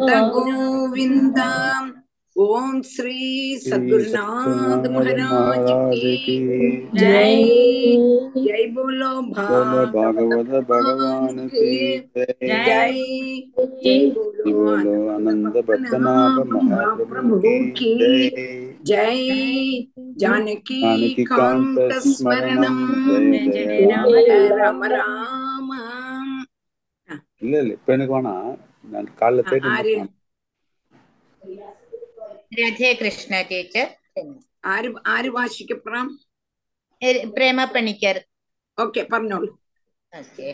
गोविन्द ओम श्री सद्गुरुनाथ महाराज की जय जय बोलो बोलो भागवत भगवान की जय जय जय बोलो बोलो आनंद भक्तनाभ महाप्रभु की जय जय जानकी जानकी कांत कांत स्मरणम जय जय राम राम राम இல்ல இல்ல இப்ப எனக்கு வேணாம் நான் காலைல தேடி ആര് രാധേകൃഷ്ണ ടീച്ചർ ആര് ആര് വാശിക്കപ്പുറം പ്രേമ പണിക്കർ ഓക്കെ പറഞ്ഞോളൂ ഓക്കെ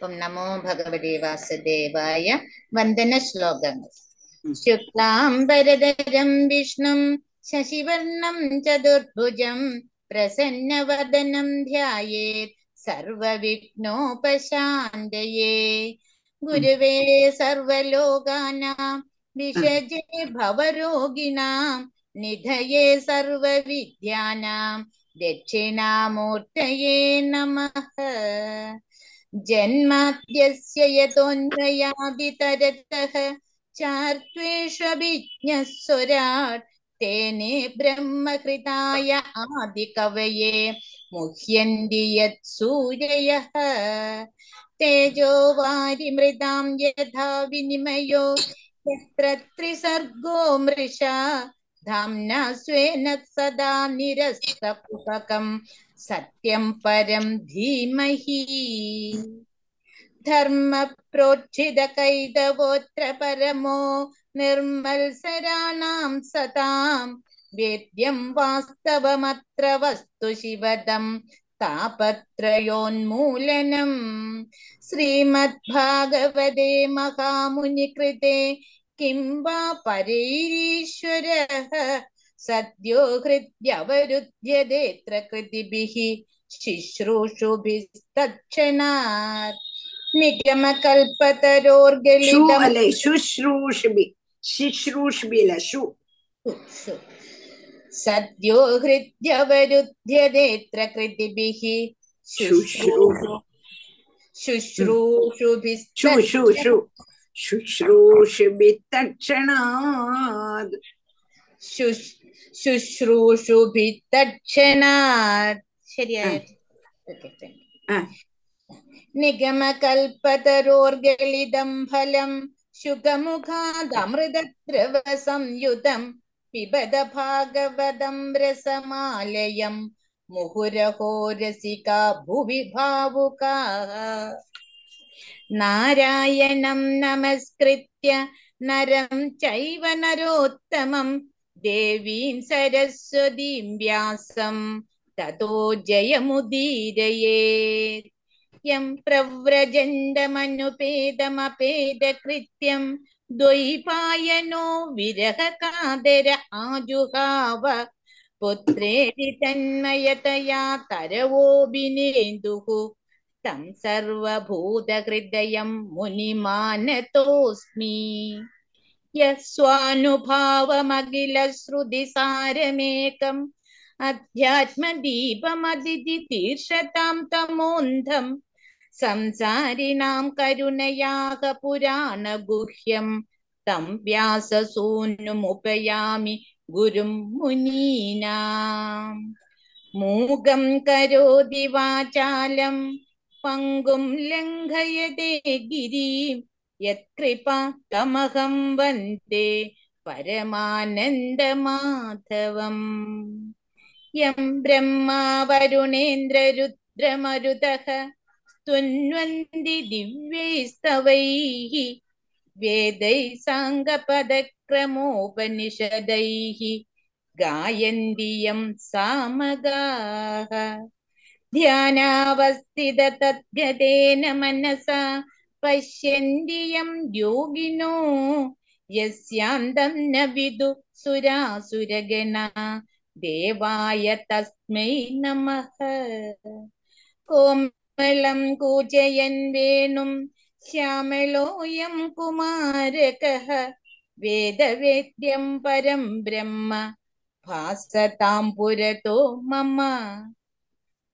ഓം നമോ ഭഗവതി വാസുദേവായ വന്ദന ശ്ലോകങ്ങൾ ഉം. ശുക്ലാംബരധരം വിഷ്ണും ശശിവർണം ചതുർഭുജം പ്രസന്നവദനം ധ്യായേത് സർവവിഘ്നോപശാന്തയേ गुरवे सर्वलोकानां विषजे भवरोगिणां निधये सर्वविद्यानां दक्षिणामूर्तये नमः जन्माद्यस्य यतोऽन्वयादितरतः चार्त्वेष्वभिज्ञस्वराट् तेने ब्रह्मकृताय आदिकवये मुह्यन्ति यत् सूर्ययः तेजो वारिमृतां यथा विनिमयो यत्र त्रिसर्गो मृषा धाम्ना स्वेन सदा निरस्तपुपकं सत्यं परं धीमहि धर्मप्रोज्झितकैतवोऽत्र परमो निर्मल्सराणां सतां वेद्यं वास्तवमत्र वस्तु शिवदं तापत्रयोन्मूलनम् श्रीमद्भागवते महामुनिकृते किं वा परैरीश्वरः सद्यो हृद्यवरुध्यदेऽत्र कृतिभिः शुश्रूषुभिस्तत्क्षणात् निगमकल्पतरोर्गलितम् शुश्रूषुभि शुश्रूषुभिलशु सद्यो हृद्यवरुध्यदेऽत्र कृतिभिः ശുശ്രൂഷു शुश्रूषुभिस्त ഷു ഷു ഷു ശുശ്രൂഷബി തക്ഷണാത് ശുശ്രൂഷുഭിത്തക്ഷണാത് ശരിയായ ഓക്കെ ആ. നിഗമകൽപതരോർഗളിതം ഫലം ശുഖമുഖാദമൃതദ്രവ സംയുതം पिबद भागवदम् रसमालयम् मुहुरहो रसिका भुवि भावुकाः नारायणं नमस्कृत्य नरं चैव नरोत्तमं देवीं सरस्वतीं व्यासं ततो जयमुदीरयेत् यं प्रव्रजन्दमनुपेदमपेदकृत्यं ദ്വൈപായനോ വിരഹകാതര ആജുഹാവ പുത്രേതി തന്മയതയാ തരവോഭിനേന്ദുഃ തം സർവഭൂതഹൃദയം മുനിമാനതോസ്മി യസ്വാനുഭാവമഖിലശ്രുതിസാരമേകം അധ്യാത്മദീപമതിഥി തീർഷതാം തമോന്ധം संसारिणां करुणयाः पुराणगुह्यं तं व्याससूनुमुपयामि गुरुं मुनीनाम् मूगं करोति वाचालं पङ्गुं लङ्घयते गिरिं यत्कृपा तमहं वन्दे परमानन्दमाधवम् यं ब्रह्मा वरुणेन्द्ररुद्रमरुतः स्तुन्वन्ति दिव्यैस्तवैः, वेदैः साङ्गपदक्रमोपनिषदैः गायन्ति यं सामगाः। ध्यानावस्थिततद्गतेन मनसा पश्यन्ति योगिनो, यस्यान्तं न विदु सुरासुरगणा, देवाय तस्मै नमः। कोमलं कूजयन् वेणुं श्यामलोऽयं कुमारकः वेदवेद्यं परं ब्रह्म भासतां पुरतो मम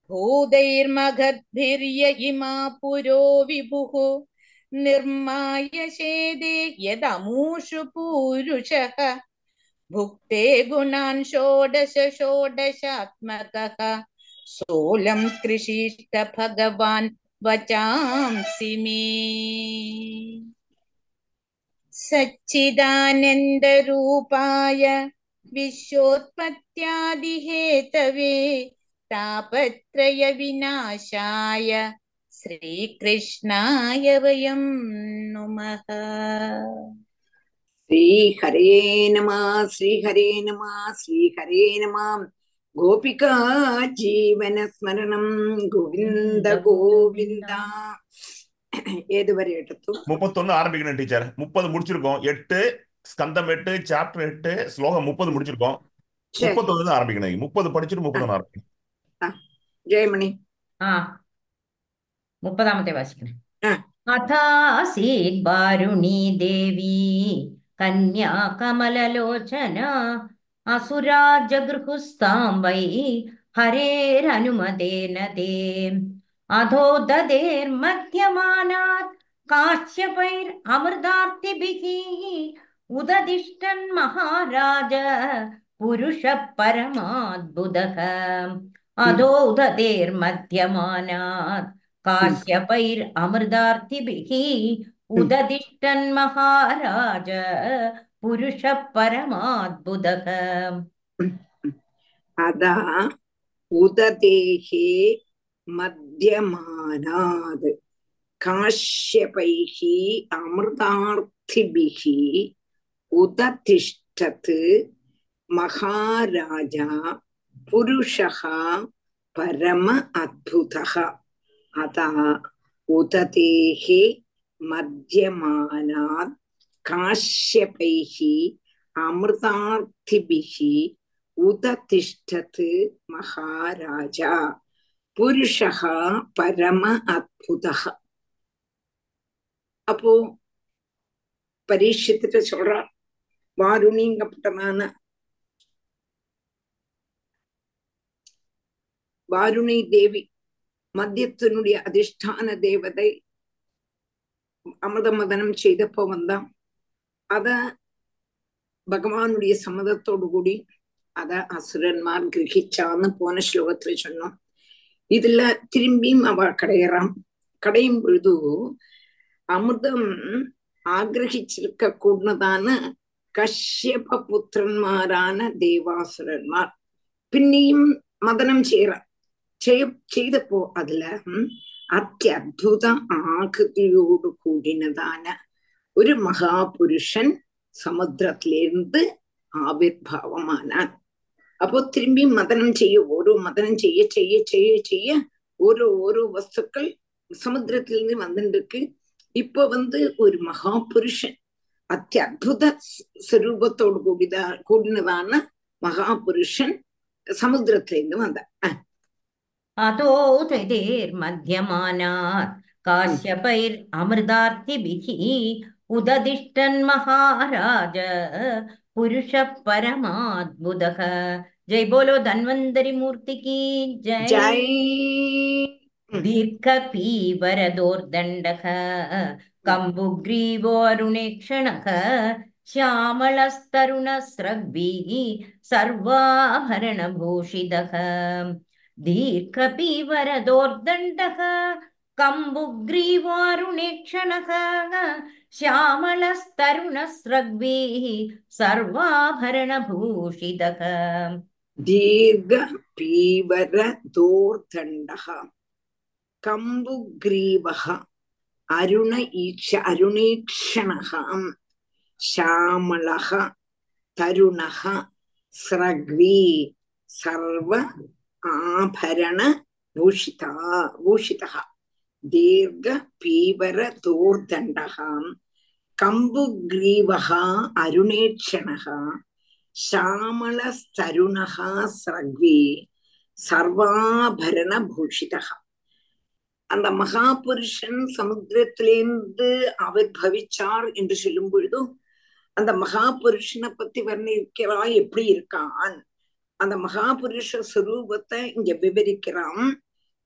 भूतैर्मगद्भिर्य इमा पुरो विभुः निर्माय शेदे यदमूषु पूरुषः भुक्ते गुणान् षोडश षोडशात्मकः सोऽलं कृषिष्ट भगवान् वचांसि मे सच्चिदानन्दरूपाय विश्वोत्पत्त्यादिहेतवे तापत्रयविनाशाय श्रीकृष्णाय वयं नुमः श्रीहरे नमः श्रीहरे नमः श्रीहरे नमः गोपिका जीवनस्मरणं गोविन्द गोविन्द ஏது வரை எட்டு முப்பத்தொன்னு ஆரம்பிக்கணும் டீச்சர். முப்பது முடிச்சிருக்கோம். எட்டு ஸ்கந்தம் எட்டு சாப்டர் எட்டு ஸ்லோகம் முப்பது முடிச்சிருக்கோம். முப்பத்தொன்னு தான் ஆரம்பிக்கணும். முப்பது படிச்சுட்டு முப்பத்தொன்னு ஆரம்பிக்கணும். ஜெயமணி. ஆ. முப்பதாமத்தை வாசிக்கிறேன். அதாசீத் பாருணி தேவி கன்யா கமலலோச்சனா असुरा जगृहुस्तां वै हरेरनुमतेन ते अधो ददेर्मध्यमानात् काश्यपैरमृतार्तिभिः उददिष्टन् महाराज पुरुषः परमाद्भुतः अधो उददेर्मध्यमानात् काश्यपैरमृतार्तिभिः उददिष्टन् महाराज पुरुष परमाद्भुतः अदा उददेहे मध्यमानात् काश्यपैः अमृतार्थिभिः उदतिष्ठत् महाराजा पुरुषः परम अद्भुतः। अतः उदतेः मध्यमानात् காஷ்யபைः அமிர்தார்த்திபிः உத திஷ்டத்து மகாராஜா புருஷா பரம அத்புத அப்போ பரீட்சித்துட்டு சொல்றார் வாருணிங்கப்பட்டதான வாருணி தேவி மத்தியத்தினுடைய அதிஷ்டான தேவதை அமிர்தமதனம் செய்தப்போ வந்தான். அத பகவானுடைய சம்மதத்தோடு கூடி அத அசுரன்மார் கிரகிச்சான்னு போன ஸ்லோகத்துல சொன்னோம். இதுல திரும்பியும் அவ கடையறான் கடையும் பொழுது அமிர்தம் ஆகிரகிச்சிருக்க கூடதான கஷ்யப புத்திரன்மாரான தேவாசுரன்மார். பின்னியும் மதனம் செய்யறான் செய்ய செய்தப்போ அதுல அத்தியுத ஆகிருதியோடு கூடினதான ஒரு மகாபுருஷன் சமுத்திரத்திலிருந்து ஆவிர்வாவமானான் அப்போ திரும்பி மதனம் செய்ய ஓரோ மதனம் செய்ய செய்ய செய்ய செய்ய ஒரு ஒரு வஸ்துக்கள் சமுத்திரத்திலிருந்து வந்துருக்கு இப்ப வந்து ஒரு மகா புருஷன் அத்தியுத சுரூபத்தோடு கூடிதா கூடினதான மகா புருஷன் சமுத்திரத்திலிருந்து வந்தார் அதோ மத்தியமானார் காஷ்யபைர் அமிர்தார்த்திபிகி ഉദതിഷ്ഠന്മഹാരാജ പുരുഷ പരമാത്ഭുത ജയ് ബോലോ ധന്വന്തരി മൂർത്തിക്ക് ജയ് ദീർഘപീവരദോർദണ്ഡ കമ്പുഗ്രീവോരുണേക്ഷണ ശ്യാമളസ്തരുണസ്രഗ്വി സർവാഭരണഭൂഷിത ദീർഘപീവരദോർദണ്ഡ കമ്പുഗ്രീവാരുണേക്ഷണ श्यामलस्तरुणस्रग्भिः सर्वाभरणभूषितः दीर्घ पीवर दोर्दण्डः कम्बुग्रीवः अरुण ईक्ष अरुणेक्षणः श्यामलः तरुणः स्रग्वी सर्व आभरण भूषिता தீர்க பீவர தோர்தண்டகாம் கம்புக்ரீவகா அருணேட்சணகா சாமளஸ்தருணகா சரக்வி சர்வாபரண பூஷிதகா. அந்த மகாபுருஷன் சமுத்திரத்திலேருந்து அவர் பவிச்சார் என்று சொல்லும் பொழுது அந்த மகாபுருஷனை பத்தி வர்ணிக்கிறா எப்படி இருக்கான்? அந்த மகாபுருஷ சுரூபத்தை இங்க விவரிக்கிறான்.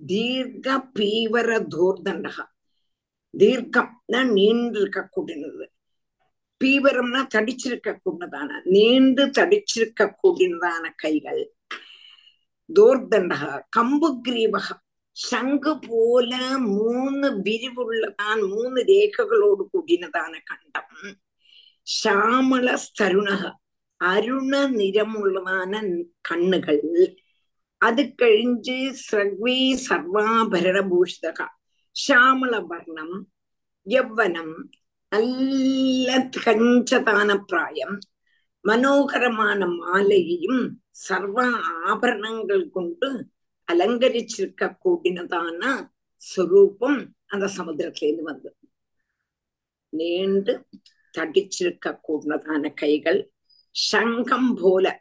தீர்க்க பீவர தூர்தண்டகா தீர்க்கம்னா நீண்டு இருக்க கூடினது பீவரம்னா தடிச்சிருக்க கூடதான நீண்டு தடிச்சிருக்க கூடினதான கைகள். தூர்தண்டகா கம்பு கிரீவகா சங்கு போல மூணு விரிவுள்ளதான் மூணு ரேககளோடு கூடினதான கண்டம். ശ്യാമള സ്തരുണ അരുണ നിറമുള്ളതാണ് കണ്ണുകൾ അത് കഴിഞ്ഞ് സ്രഗ്വീ സർവാഭരണഭൂഷിതക ശ്യാമളവർണം യൗവനം നല്ല കഞ്ചതാന പ്രായം மனோகரமான மாலையையும் சர்வ ஆபரணங்கள் கொண்டு அலங்கரிச்சிருக்க கூடினதான சொரூபம் அந்த சமுதிரத்திலேருந்து வந்தது. நீண்டு தடிச்சிருக்க கூடினதான கைகள் சங்கம் போல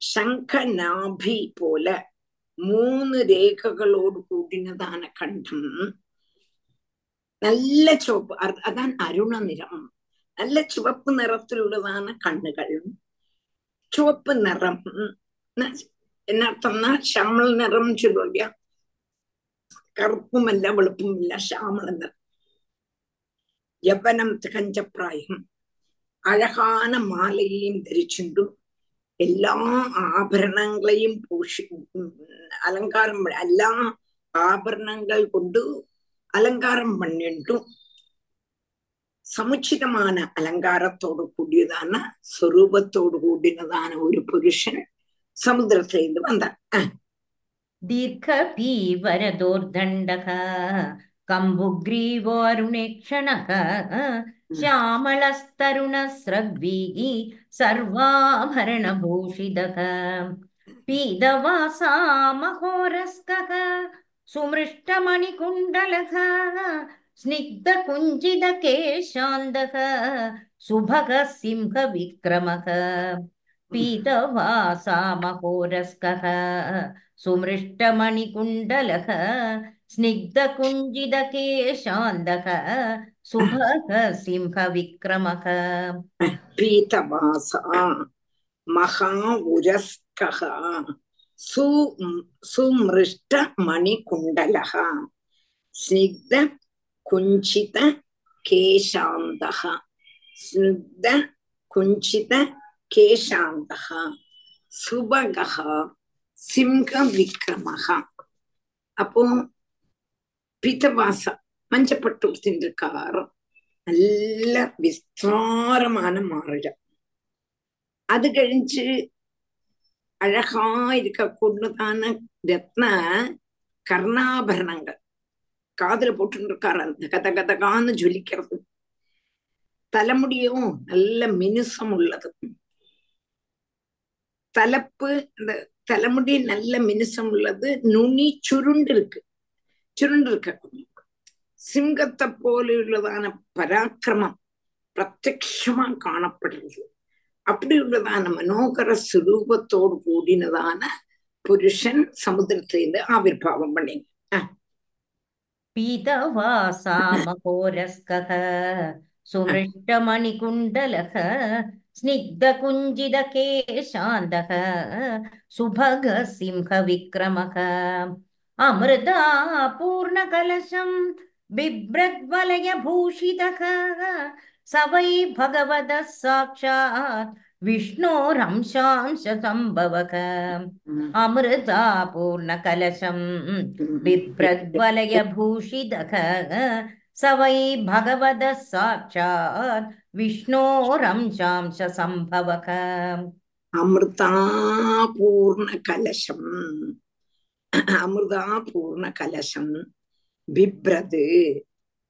ശംഖനാഭി പോലെ മൂന്ന് രേഖകളോട് കൂടിനതാണ് കണ്ഠം. നല്ല ചുവപ്പ് അതാണ് അരുണ നിറം നല്ല ചുവപ്പ് നിറത്തിലുള്ളതാണ് കണ്ണുകൾ. ചുവപ്പ് നിറം. എന്നർത്ഥം ശ്യാമൾ നിറം ചൊല്ലില്ല കറുപ്പുമല്ല വെളുപ്പുമില്ല ശ്യാമൾ നിറം. യവനം തികഞ്ഞ പ്രായം. അഴകാന മാലയെയും ധരിച്ചിട്ടും എല്ലാ ആഭരണങ്ങളെയും പോഷി അലങ്കാരം എല്ലാ ആഭരണങ്ങൾ കൊണ്ട് அலங்காரம் பண்ணிட்டும் சமுச்சிதமான அலங்காரத்தோடு கூடியதான ஸ்வரூபத்தோடு கூடினதான ஒரு புருஷன் சமுத்திரத்திலேருந்து வந்தார் தீர்க்க பீவரதோர்தண்டக கம்புக்ரீவோ அருணேக்ஷணக श्यामलस्तरुणस्रग्वीगी सर्वाभरणभूषितः। पीदवासा महोरस्कः सुमृष्टमणिकुण्डलक स्निग्धकुञ्जिदकेशान्दः सुभग सिंहविक्रमः पीतवासा महोरस्कः सुमृष्टमणिकुण्डलः स्निग्धकुञ्जितकेशान्दः சுபக சிம்ஹ விக்ரமக प्रीतवासा महाउरस्कः सु सुमृष्टमणिकुण्डलः स्निग्धकुञ्चितकेशान्तः स्निग्धकुञ्चितकेशान्तः சுபகः சிம்ஹ விக்ரமக அப்போ பிதவாசா സുഭഗഃ സിംഹവിക്രമഃ அப்போ பீத்தவாச மஞ்சப்பட்டு உடுத்திருக்கார் நல்ல விஸ்தாரமான மாறுட அது கழிஞ்சு அழகா இருக்க கூடதான ரத்ன கர்ணாபரணங்கள் காதுல போட்டு இருக்காரு அந்த கத கதகான்னு ஜொலிக்கிறது தலைமுடியும் நல்ல மினுசம் உள்ளது தலப்பு இந்த தலைமுடி நல்ல மினுசம் உள்ளது நுனி சுருண்டு இருக்கு சுருண்டு இருக்க சிங்கத்தை போலுள்ளதான பராக்கிரமம் பிரத்யக்ஷமா காணப்படுறது அப்படி உள்ளதான மனோகர சுரூபத்தோடு கூடினதான புருஷன் சமுத்திரத்திலிருந்து ஆவிர்வாவம் பண்ணீங்க पीतवासामहोरस्कः सुमृष्टमणिकुण्डलः स्निग्धकुञ्जितकेशान्तः सुभगः सिंहविक्रमः अमृतापूर्णकलशं बिभ्रद्वलयभूषितः। स वै भगवत साक्षा विष्णु रंशांश संभव। हम्म। अमृता पूर्णकलशम् बिभ्रद्वलयभूषितः। स वै अमृता पूर्ण विष्णोरंशांश अमृता पूर्ण अमृतापूर्णकलशम्। பிப்ரது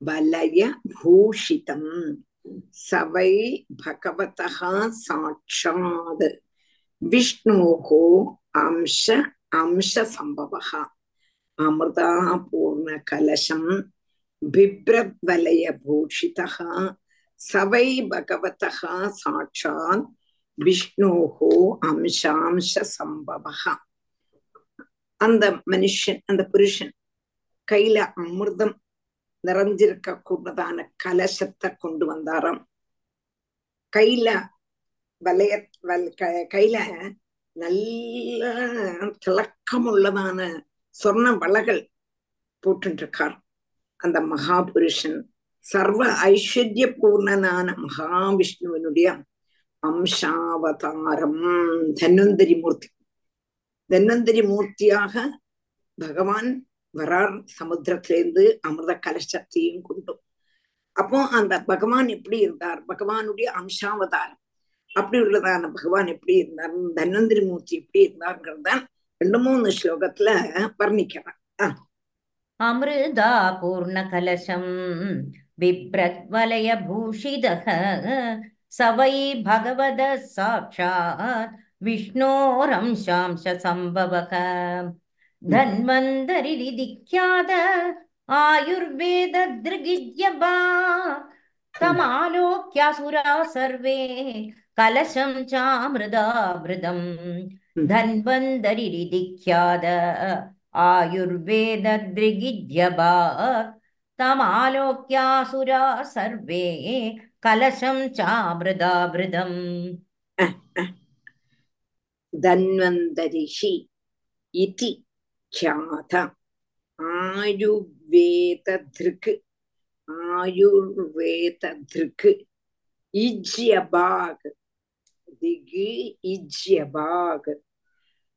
வலய பூஷிதம் சவை பகவதா சாட்சாத் விஷ்ணோகோ அம்ச அம்ச சம்பவா அமிர்தா பூர்ண கலசம் பிப்ரத்வலய பூஷிதா சவை பகவதா சாட்சாத் விஷ்ணோகோ அம்சாம்ச சம்பவா அந்த மனுஷன் அந்த புருஷன் கையில அமிர்தம் நிறைஞ்சிருக்க கூடதான கலசத்தை கொண்டு வந்தாராம். கையில வலைய வல் க- கையில நல்ல திளக்கமுள்ளதான சொர்ண வளகள் போட்டுருக்கார் அந்த மகாபுருஷன் சர்வ ஐஸ்வர்ய பூர்ணனான மகாவிஷ்ணுவனுடைய அம்சாவதாரம் தன்வந்தரி மூர்த்தி. தன்வந்தரி மூர்த்தியாக பகவான் வரார். சமுத்திரத்திலேருந்து அமிர்த கலசத்தையும் கொண்டு. அப்போ அந்த பகவான் எப்படி இருந்தார்? பகவானுடைய அம்சாவதாரம். அப்படி உள்ளதான பகவான் எப்படி இருந்தார்? தன்வந்திரி மூர்த்தி எப்படி இருந்தாருங்கிறத ரெண்டு மூணு ஸ்லோகத்துல வர்ணிக்கிறார். அமிர்தா பூர்ண கலசம் விப்ரத்வலய பூஷிதக சவை பகவத சாட்சாத் விஷ்ணோரம் சாம்ச சம்பவக. ധന്വന്തരിലിധിഖ്യാത ആയുർവേദ ദൃഗിജ്യഭാ തമാലോക്യാസുരാ സർവേ കലശം ചാമൃതാമൃതം ധന്വന്തരിലിധിഖ്യാത ആയുർവേദ ദൃഗിജ്യഭാ തമാലോക്യാസുരാ സർവേ കലശം ചാമൃതാമൃതം ധന്വന്തരിഷി ഇതി ख्यात आयुर्वेदधृक् आयुर्वेदधृक् इज्यबाग् दिगि इज्यबाग्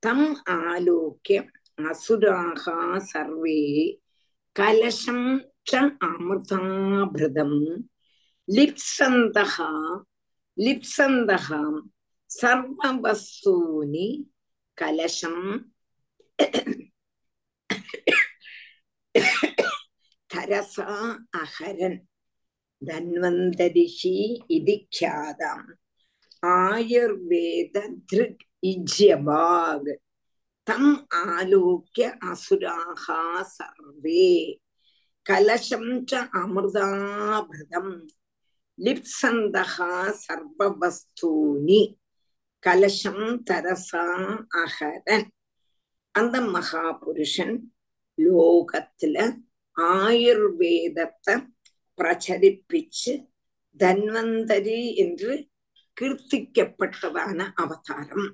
तम् आलोक्य असुराः सर्वे कलशं च अमृताभृतम् लिप्सन्तः लिप्सन्तः सर्ववस्तूनि कलशम् തരസാ അഹരൻ ധന്വന്തരിഷി ഇതി ഖ്യാതം ആയുർവേദ ദൃഗ് ഇജ്യഭാഗ് തം ആലോക്യ അസുരാഹ സർവേ കലശം ച അമൃതാഭൃതം ലിപ്സന്തഹ സർവവസ്തൂനി கலசம் தரசா அகரன் அந்த மகாபுருஷன் லோகத்துல ஆயுர்வேதத்தை பிரச்சரிப்பிச்சு தன்வந்தரி என்று கீர்த்திக்கப்பட்டதான அவதாரம்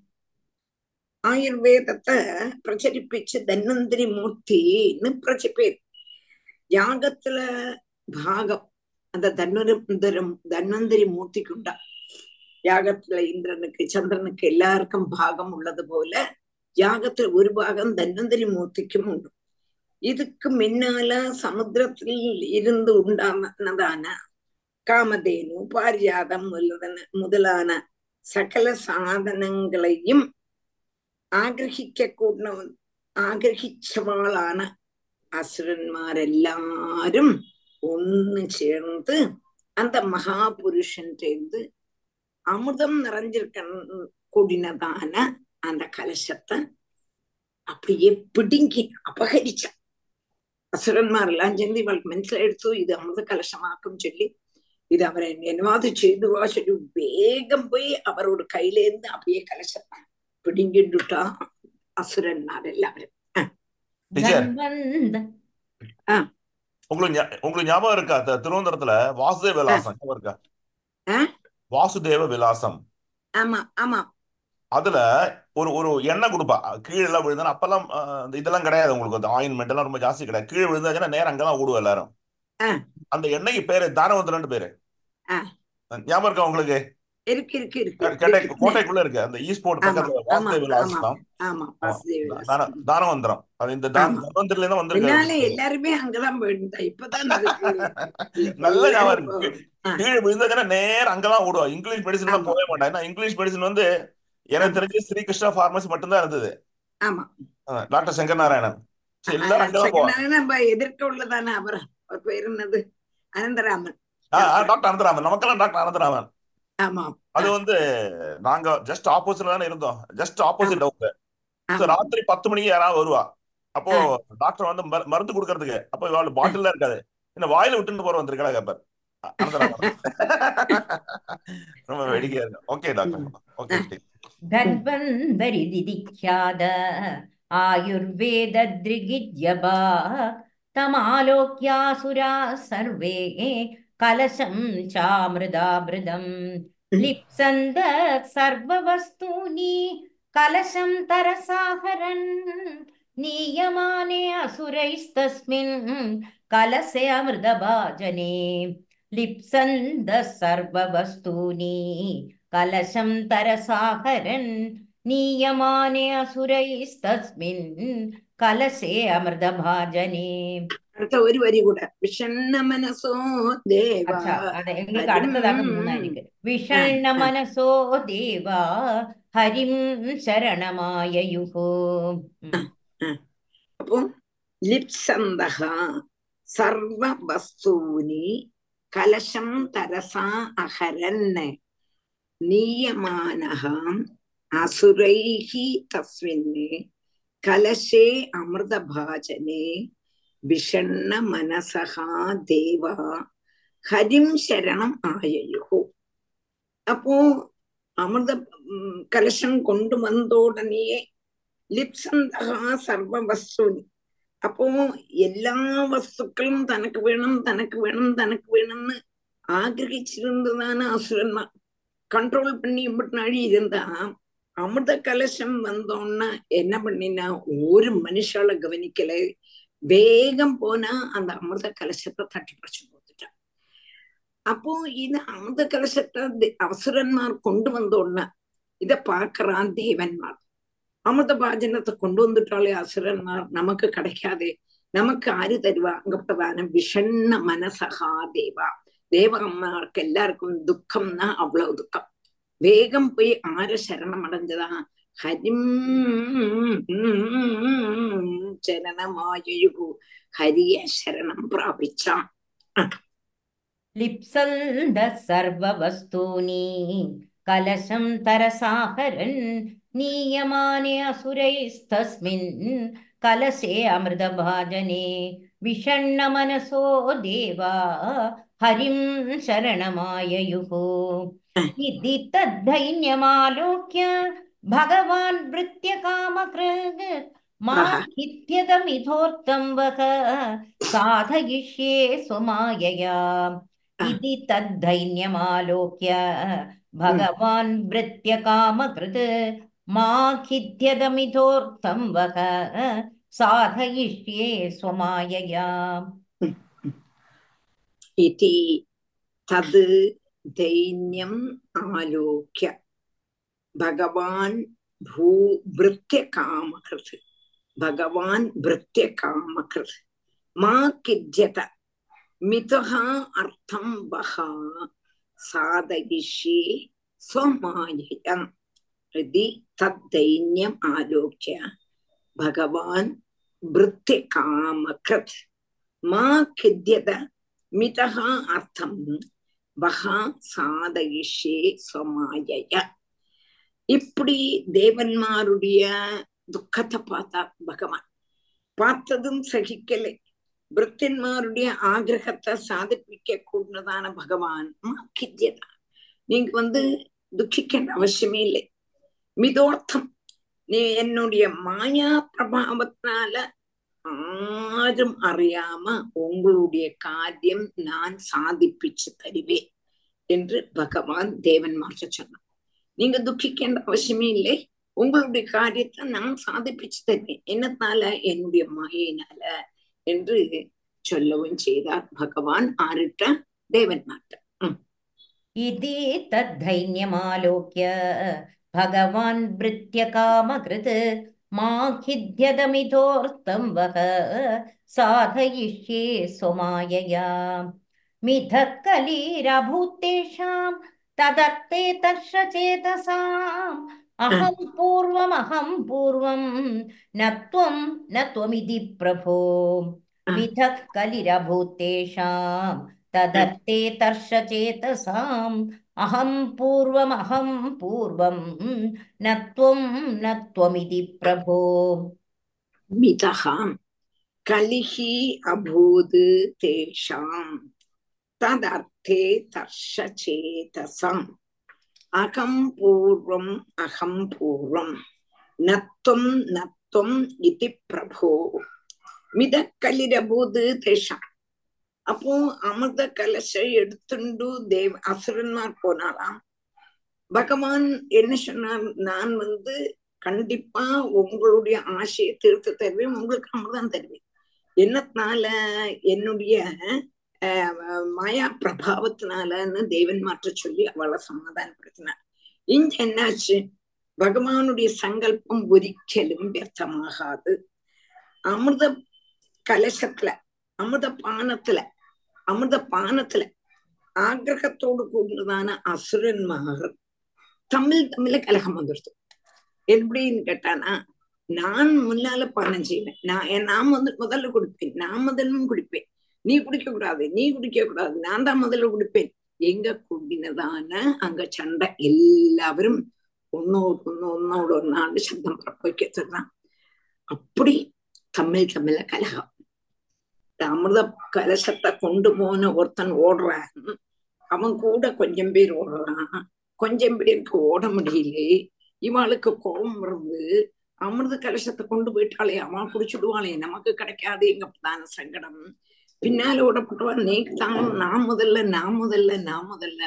ஆயுர்வேதத்தை பிரச்சரிப்பிச்சு தன்வந்திரி மூர்த்தின்னு பிரச்ச பேர் யாகத்துல பாகம் அந்த தன்வந்தரம் தன்வந்திரி மூர்த்திக்கு உண்டா யாகத்துல இந்திரனுக்கு சந்திரனுக்கு எல்லாருக்கும் பாகம் உள்ளது போல யாகத்துல ஒரு பாகம் தன்வந்திரி மூர்த்திக்கும் உண்டு இதுக்கு முன்னால சமுத்திரத்தில் இருந்து உண்டானதான காமதேனு பாரியாதம் முதலான முதலான சகல சாதனங்களையும் ஆகிரகிக்க கூட ആഗ്രഹിച്ചവാളാണ് അസുരന്മാരെല്ലാരും ഒന്ന് ചേർന്ന് அந்த மகாபுருஷன்டேந்து அமிர்தம் நிறைஞ்சிருக்க கூடினதான அந்த கலசத்தை அப்படியே பிடுங்கி அபகரிச்ச അസുരന്മാരെല്ലാം ചെന്ന് ഇവൾ മനസ്സിലെടുത്തു ഇത് അമൃത കലശമാക്കും ചൊല്ലി ഇത് അവരെ അനുവാദം ചെയ്തു വാശരു വേഗം പോയി അവരോട് കയ്യിലേന്ന് അവയെ കലശത്താൻ പിടിങ്കിട്ടുട്ട അസുരന്മാരെല്ലാവരും உங்களுக்கு உங்களுக்கு ஞாபகம் இருக்கா திருவனந்தபுரத்துல வாசுதேவ விலாசம் ஞாபகம் இருக்கா வாசுதேவ விலாசம் ஆமா ஆமா அதுல ஒரு ஒரு எண்ணெய் கொடுப்பா. கீழே எல்லாம் விழுந்தா அப்பெல்லாம் அஹ், இந்த இதெல்லாம் கிடையாது உங்களுக்கு. அந்த ஆயின்மெண்ட் எல்லாம் ரொம்ப ஜாஸ்தி கிடையாது. கீழே விழுந்தாச்சுன்னா நேரம் அங்கெல்லாம் ஓடுவோம் எல்லாரும். அந்த எண்ணெய்க்கு பேரு தானவந்திரன் பேரு. ஞாபகம் இருக்கா உங்களுக்கு. கோட்டைக்குள்ள இருக்கு. அந்த ஈஸ்போர்ட் பக்கத்துல வாசுதேவ விலாசம். தானவந்திரம். அது இந்த. தன்வந்திரில தான் பின்னால வந்திருக்கு எல்லாருமே அங்கதான் போயிருந்தா. இப்பதான் அதுக்கு நல்ல ஞாபகம் இருக்கு. கீழே விழுந்தாச்சுன்னா நேரம் அங்கெல்லாம் ஓடுவோம். English medicine. போகவே மாட்டேன் ஏன்னா இங்கிலீஷ் மெடிசன் வந்து எனக்கு. தெரிஞ்சு ஸ்ரீகிருஷ்ணா பார்மசி மட்டும்தான் இருந்தது. ஆமா. டாக்டர் சங்கர் நாராயணன் சரி, எல்லாரும் அங்கதான் போவாங்க. சங்கரனான நம்ம எதிர்க்க உள்ளதானே அவர்? அவர் பேர் என்னது? அனந்தராமன். டாக்டர் அனந்தராமன். நமக்கெல்லாம் டாக்டர் அனந்தராமன். ஆமா. அது வந்து நாங்க ஜஸ்ட் ஆப்போசிட்ல தானே இருந்தோம். ஜஸ்ட் ஆப்போசிட் அவங்க. ராத்திரி பத்து மணிக்கு யாராவது வருவா. அப்போ டாக்டர் வந்து மரு- மருந்து கொடுக்கறதுக்கு. அப்போ இவாள் பாட்டில் இருக்காது. என்ன வாயில விட்டுட்டு போற வந்திருக்கா கேப்பார் ரொம்ப வேடிக்கையா இருக்கு. ஓகே டாக்டர் ஓகே धन्वन्तरिदिख्याद आयुर्वेददृगिद्यबा तमालोक्यासुराः सर्वे कलशं चामृदामृदं लिप्सन्द सर्ववस्तूनि कलशं तरसाहरन् नीयमाने असुरैस्तस्मिन् कलसे अमृतभाजने लिप्सन्द सर्ववस्तूनि कलशं तरसाहरन् नीयमाने असुरैस्तस्मिन् कलशे अमृतभाजने അടുത്ത ഒരു വരി കൂടെ വിഷണ്ണ മനസ്സോ ദേവ വിഷണ്ണ മനസ്സോ ദേവ ഹരിം ശരണമായയുഹോ അപ്പം ലിപ്സന്തഹ സർവ വസ്തൂനി കലശം തരസാ അഹരന്നെ நீயமானகாம் அசுரைஹி தஸ்மின்னு கலசே அமிர்தபாஜனே விஷண்ண மனசகா தேவா ஹரிம் சரணம் ஆயயுகோ அப்போ அமிர்த கலசம் கொண்டு வந்தோடனேயே லிப்சந்தகா சர்வ வஸ்துனி அப்போ எல்லா வஸ்துக்களும் தனக்கு வேணும் தனக்கு வேணும் தனக்கு வேணும்னு ஆகிரகிச்சிருந்ததான அசுரன்மார் கண்ட்ரோல் பண்ணி இப்படி அழியிருந்தா அமிர்த கலசம் வந்தோன்னா என்ன பண்ணினா ஒரு மனுஷால கவனிக்கல. வேகம் போனா அந்த அமிர்த கலசத்தை தட்டி பறிச்சு போத்துட்டான் அப்போ இது அமிர்த கலசத்தை அவசரன்மார் கொண்டு வந்தோன்னா இத பாக்குறான் தேவன்மார் அமிர்த பாஜனத்தை கொண்டு வந்துட்டாலே அசுரன்மார் நமக்கு கிடைக்காதே. நமக்கு ஆறு தருவா அங்கப்பட்டதான விஷண்ண மனசகா தேவா. தேவகம்மாருக்கு எல்லாருக்கும் துக்கம்னா அவ்வளவு துக்கம். வேகம் போய் ஆர சரணம் அடைஞ்சதா? ஹரிம் சரணமாயு ஹரிய சரணம் பிராபிச்சான். லிப்சந்த சர்வவஸ்தூனி. கலசம் தரசாகரன். நீயமானே அசுரைஸ்தஸ்மின் கலசே அமிர்தபாஜனே. விஷண்ண மனசோ தேவா. हरिं शरणमाययुः इति तद्धैन्यमालोक्य भगवान् भृत्यकामकृत् मा हित्यतमिथोर्तं वः साधयिष्ये स्वमायया इति तद्धैन्यमालोक्य भगवान् भृत्यकामकृत् मा खिद्यदमिथोर्थं वः साधयिष्ये स्वमायया इति तद् दैन्यम् आलोक्य। भगवान् भू भृत्यकामकृत् भगवान् भृत्यकामकृत् मा किद्यत मितः अर्थं साधयिष्ये स्वमायया हृदि तद्दैन्यम् आलोक्य। भगवान् भृत्यकामकृत् मा खिद्यत மிதகா அர்த்தம் வகா சாதயிஷே சமாயய. இப்படி தேவன்மாருடைய துக்கத்தை பார்த்தா பகவான். பார்த்ததும் சகிக்கலை. பிருத்தன்மாருடைய ஆகிரகத்தை சாதிப்பிக்க கூடதான பகவான் மாக்கியதா நீங்க வந்து துக்கிக்க அவசியமே இல்லை. மிதோர்த்தம். நீ என்னுடைய மாயா பிரபாவத்தினால ആരും അറിയാമ ഉങ്ങളുടെ കാര്യം ഞാൻ സാധിപ്പിച്ചു തരുവേ என்று பகவான் தேவன்மார்க்க சொன்னான் நீங்க துக்கிக்கின்ற அவசியமே இல்லை உங்களுடைய காரியத்தை நான் சாதிப்பிச்சு தருவேன் என்னத்தால என்னுடைய மாயினால என்று சொல்லவும் செய்தார் பகவான் ஆரிட்ட தேவன்மார்ட்ட இது தத்தைன்யமாலோக்கிய பகவான் பிருத்திய காமகிருத் माखिद्यदमितोऽर्थं वः साधयिष्ये स्वमायया मिथः तदर्थे तर्षचेतसाम्। अहं पूर्वमहं पूर्वं न त्वं न त्वमिति प्रभो। मिथः कलिरभूतेषां तदर्थे तर्षचेतसाम्। அகம் பூர்வம் அகம் பூர்வம். நத்வம் நத்வமிதி பிரபோ. மிதகாம் கலிஹி அபூது தேஷாம். ததர்த்தே தர்ஷசேதசம். அகம் பூர்வம் அகம் பூர்வம். நத்வம் நத்வம் இது பிரபோ. மிதக்கலிரபூது தேஷாம். அப்போ அமிர்த கலசை எடுத்துண்டு தேவ அசுரன்மார் போனாலாம் பகவான் என்ன சொன்னார்? நான் வந்து கண்டிப்பா உங்களுடைய ஆசையை தீர்த்து தருவேன் உங்களுக்கு அமிர்தம் தருவேன். என்னத்தினால? என்னுடைய மாயா பிரபாவத்தினாலன்னு தேவன்மாற்ற சொல்லி அவளை சமாதானப்படுத்தினார். இங்க என்னாச்சு? பகவானுடைய சங்கல்பம் ஒரிக்கலும் வியர்த்தமாகாது. அமிர்த கலசத்துல அமிர்த பானத்துல அமிர்த பானத்துல ஆகிரகத்தோடு கூடினதான அசுரன்மார் தமிழ் தமிழ கலகம் வந்துடுது. எப்படின்னு கேட்டானா நான் முன்னால பானம் செய்வேன் நான் நான் வந்து முதல்ல குடிப்பேன். நான் முதலும் குடிப்பேன். நீ குடிக்க கூடாது நீ குடிக்க கூடாது. நான் தான் முதல்ல குடிப்பேன். எங்க கூடினதான அங்க சண்டை. எல்லாவரும் ஒன்னோடு ஒன்னு ஒன்னோடு ஒன்னாண்டு சத்தம் பிறப்பிக்கிறது தான். அப்படி தமிழ் தமிழ கலகம் அமிர்த கலசத்தை கொண்டு போன ஒருத்தன் ஓடுறான். அவன் கூட கொஞ்சம் பேர் ஓடுறான். கொஞ்சம் பேருக்கு ஓட முடியலே. இவாளுக்கு கோபம் வருது. அமிர்த கலசத்தை கொண்டு போயிட்டாளே அவன் புடிச்சுடுவாளே நமக்கு கிடைக்காது எங்க பிரதான சங்கடம். பின்னால ஓடப்பட்டுவா நீக்கு தான் நான் முதல்ல நான் முதல்ல நான் முதல்ல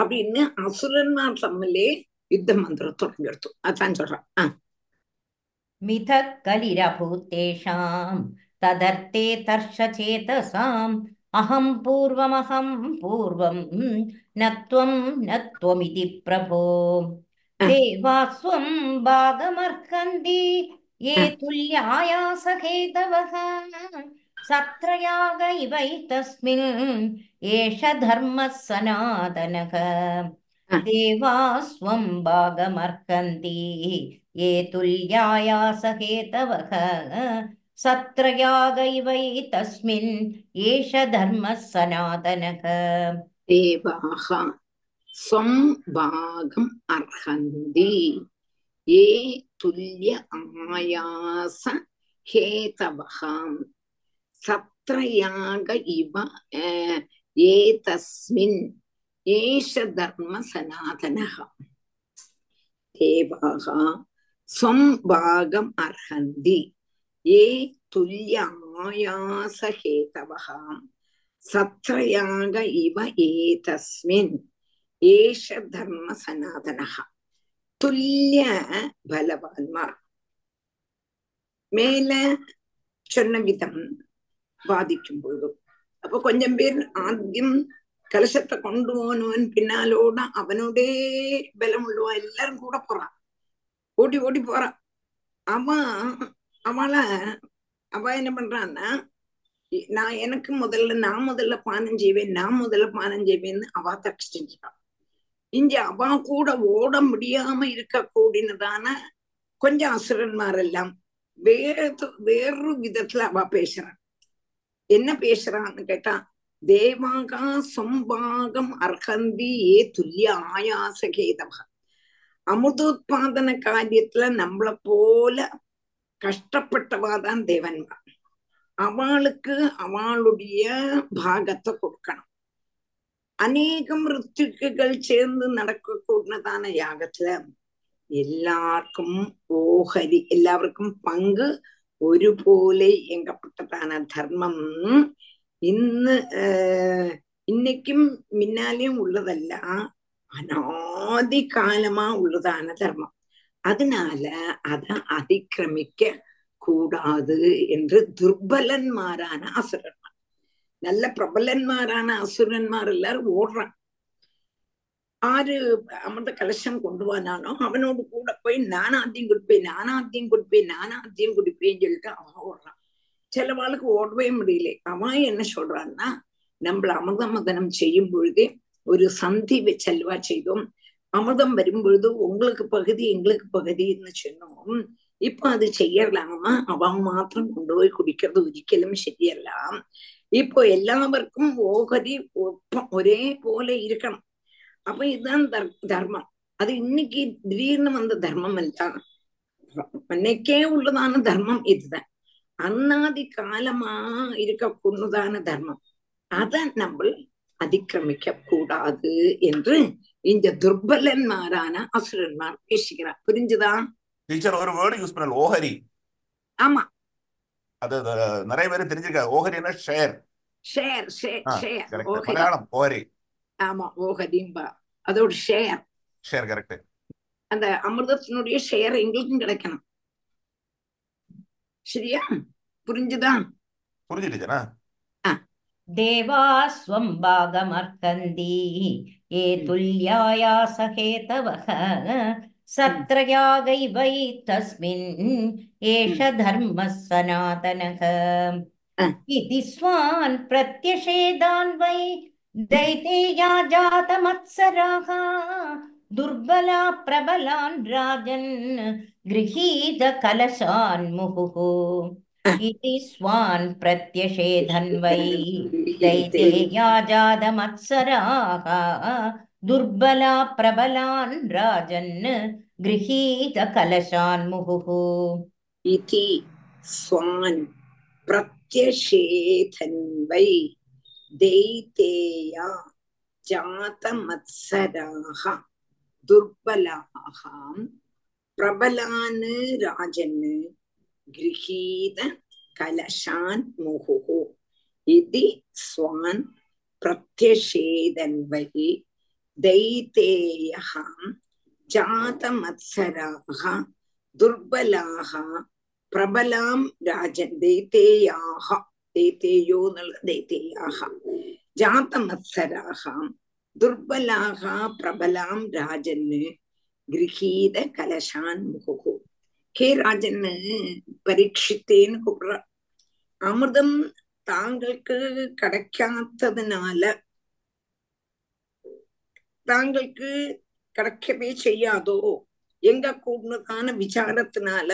அப்படின்னு அசுரன்மார் தம்மிலே யுத்த மந்திரம் தொடங்கிடுத்து அதான் சொல்றான். மித கலிரபூத்தேஷாம் तदर्थे तर्षचेतसाम् अहं पूर्वमहं पूर्वं न त्वं न त्वमिति प्रभो देवास्वं भागमर्हन्ति ये तुल्यायासहेतवः सत्रयाग इवैतस्मिन् एष धर्मः सनातनः देवास्वं भागमर्हन्ति ये तुल्यायासहेतवः सत्रयागैवै तस्मिन् एष धर्मः सनातनः देवाः स्वं भागम् अर्हन्ति ये तुल्य आयास हेतवः सत्रयाग इव अ, एतस्मिन् एष धर्म सनातनः देवाः स्वं भागम् अर्हन्ति ஏ துல்லிய ஆயாசஹேதவகாம் சத்ரயாக இவ ஏதஸ்மின் ஏஷ தர்ம சனாதனகா துல்லிய பலவான்மார் மேல சொன்ன விதம் பாதிக்கும் பொழுது அப்போ கொஞ்சம் பேர் ஆദ്യം கலசத்தை கொண்டு போனவன் பின்னாலோட அவனோடே பலம் உள்ளவன் எல்லாரும் கூட போறான் ஓட்டி ஓட்டி போறான் அவன் அவளை அவ என்ன பண்றான்னா நான் எனக்கு முதல்ல நான் முதல்ல பானம் செய்வேன் நான் முதல்ல பானம் செய்வேன்னு அவ தடிச்சிட்டான் இங்க அவ கூட ஓட முடியாம இருக்க கூடினதான கொஞ்சம் அசுரன்மாரெல்லாம் வேறு வேறு விதத்துல அவ பேசுறான் என்ன பேசுறான்னு கேட்டா தேவாகா சொம்பாகம் அர்ஹந்தி ஏ துல்லிய ஆயாசகேதவ. அமுதோத்பாதன காரியத்துல நம்மள போல கஷ்டப்பட்டவாதான் தேவன்மா அவளுக்கு அவளுடைய பாகத்தை கொடுக்கணும். அநேகம் ரித்துக்குகள் சேர்ந்து நடக்கக்கூடியதான யாகத்துல எல்லாருக்கும் ஓஹரி எல்லாருக்கும் பங்கு ഒരുപോലെ എങ്കപ്പെട്ടതാണ് ധർമ്മം ഇന്ന് ഇന്നയ്ക്കും മിന്നാലെയും ഉള്ളതല്ല അനാദികാലമാ ഉള്ളതാണ് ധർമ്മം அதனால அதை அதிக்கிரமிக்க கூடாது என்று துர்பலன்மாரான அசுரன்மார். நல்ல பிரபலன்மாரான அசுரன்மார் எல்லாரும் ஓடுறான். ஆறு அமிர்த கலசம் கொண்டு வந்தானோ அவனோடு கூட போய் நானாத்தியம் குடிப்பேன் நானாத்தியம் குடிப்பேன் நானாத்தியம் குடிப்பேன்னு சொல்லிட்டு அவன் ஓடுறான். சிலவாளுக்கு ஓடவே முடியல. அவன் என்ன சொல்றான்னா நம்மள அமிர்த மதனம் செய்யும் பொழுதே ஒரு சந்தி செல்வா செய்தோம். அமிர்தம் வரும் பொழுது உங்களுக்கு பகுதி எங்களுக்கு பகுதின்னு சொன்னோம் ഇപ്പൊ അത് ചെയ്യലാമ അവ മാത്രം കൊണ്ടുപോയി കുടിക്കുന്നത് ഒരിക്കലും ശരിയല്ല ഇപ്പൊ എല്ലാവർക്കും ഓഹരി ഒപ്പം ഒരേപോലെ ഇരിക്കണം അപ്പൊ ഇതാണ് ധർമ്മം അത് இன்னைக்கு திடீர்னு வந்த தர்மம் அல்ல அன்னைக்கே உள்ளதான தர்மம் இதுதான் அன்னாதி காலமா இருக்கக்கூடதான தர்மம் அதை நம்ம அதிக்கிரமிக்க கூடாது என்று இந்த துர்பலன்மாரான அசுரன்மார் பேசுகிறார். புரிஞ்சுதா? டீச்சர் ஒரு வேர்டு யூஸ் பண்ணல. ஓஹரி. ஆமா. அது நிறைய பேர் தெரிஞ்சிருக்காது ஓஹரினா share. Share share. Share Malayalam ஓஹரி. ஆமா ஓஹரிம்பா. அதோட ஷேர். Share correct. அந்த அமிர்தத்தினுடைய ஷேர் எங்களுக்கும் கிடைக்கணும். சரியா? புரிஞ்சுதா? புரிஞ்சுடுச்சா தேவா பாகமர்த்தந்தி. ये तुल्याया सहेतवः सत्रयागैवैतस्मिन् एष धर्मः सनातनः इति स्वान् प्रत्यषेदान् वै दैतेया जातमत्सराः दुर्बला प्रबलान् राजन् गृहीत कलशान् मुहुः इति स्वान् प्रत्यषेधन् वै दैतेया जातमत्सराः दुर्बला प्रबलान् राजन् गृहीत कलशान् मुहुः इति स्वान् प्रत्यषेधन्वै दैतेया जातमत्सराः दुर्बलाः प्रबलान् राजन् गृहीत कलशान् मुहुः। इति स्वान् प्रत्यषेदन्वहि दैतेयः जातमत्सराः दुर्बलाः பிரபலாம் ராஜன் தைத்தேயாக தைத்தேயோ தைத்தேயாக ஜாத்த மத்சராக துர்பலாக பிரபலாம் ராஜன்னு கிரகீத கலசான் முகுகு கே ராஜன் பரீட்சித்தேன்னு கூப்பிடுறா. அமிர்தம் தாங்களுக்கு கிடைக்காததுனால தாங்களுக்கு கிடைக்கவே செய்யாதோ? எங்க கூடதான விசாரத்தினால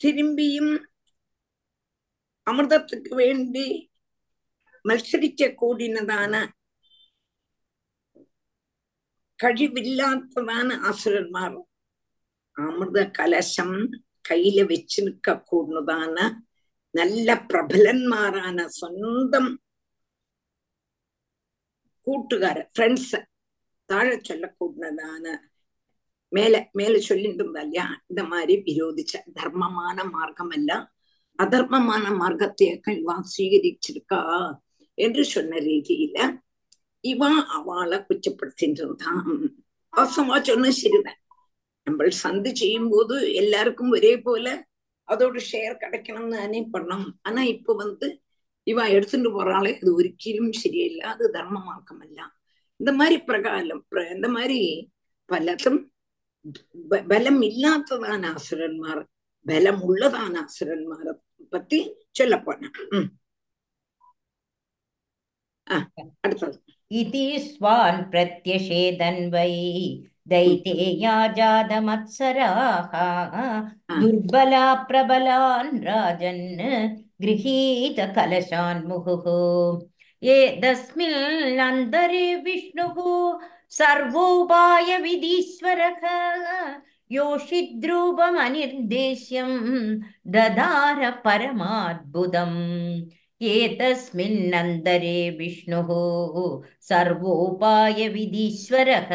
திரும்பியும் அமிர்தத்துக்கு வேண்டி மத்சரிக்க கூடினதான கழிவில்லாததான ஆசிரியர் அமிர்த கலசம் கையில வச்சு நிற்க கூடதான நல்ல பிரபலன்மாரான சொந்தம் கூட்டுக்கார ஃப்ரெண்ட்ஸ தாழ சொல்லக்கூடதான மேல மேல சொல்லிட்டு இருந்தா இல்லையா இந்த மாதிரி விரோதிச்ச தர்மமான மார்க்கம் எல்லாம் அதர்மமான மார்க்கத்தை இவா சுவீகரிச்சிருக்கா என்று சொன்ன ரீதியில இவன் அவளை குச்சப்படுத்திட்டு அவசமா சொன்ன சிறுவன் നമ്മൾ சந்தி செய்யும் போது எல்லாருக்கும் ஒரே போல அதோட ஷேர் கிடைக்கணும்னு தானே பண்ணோம் ஆனா இப்ப வந்து இவ எடுத்துட்டு போறாளே அது ஒரிக்கலும் சரியில்லை அது தர்மமாக்கமல்ல இந்த மாதிரி பிரகாரம் இந்த மாதிரி பலதும் பலம் இல்லாததான அசுரன்மார் பலம் உள்ளதான அசுரன்மாரை பத்தி சொல்ல போன அடுத்தது இதி ஸ்வான் பிரத்யஷேதன்வை दैतेया जातमत्सराः दुर्बला प्रबलान् राजन् गृहीत कलशान् मुहुः एतस्मिन्नन्तरे विष्णुः सर्वोपायविधीश्वरः योषिद्रूपमनिर्देश्यं ददार परमाद्भुतम् एतस्मिन्नन्तरे विष्णुः सर्वोपायविधीश्वरः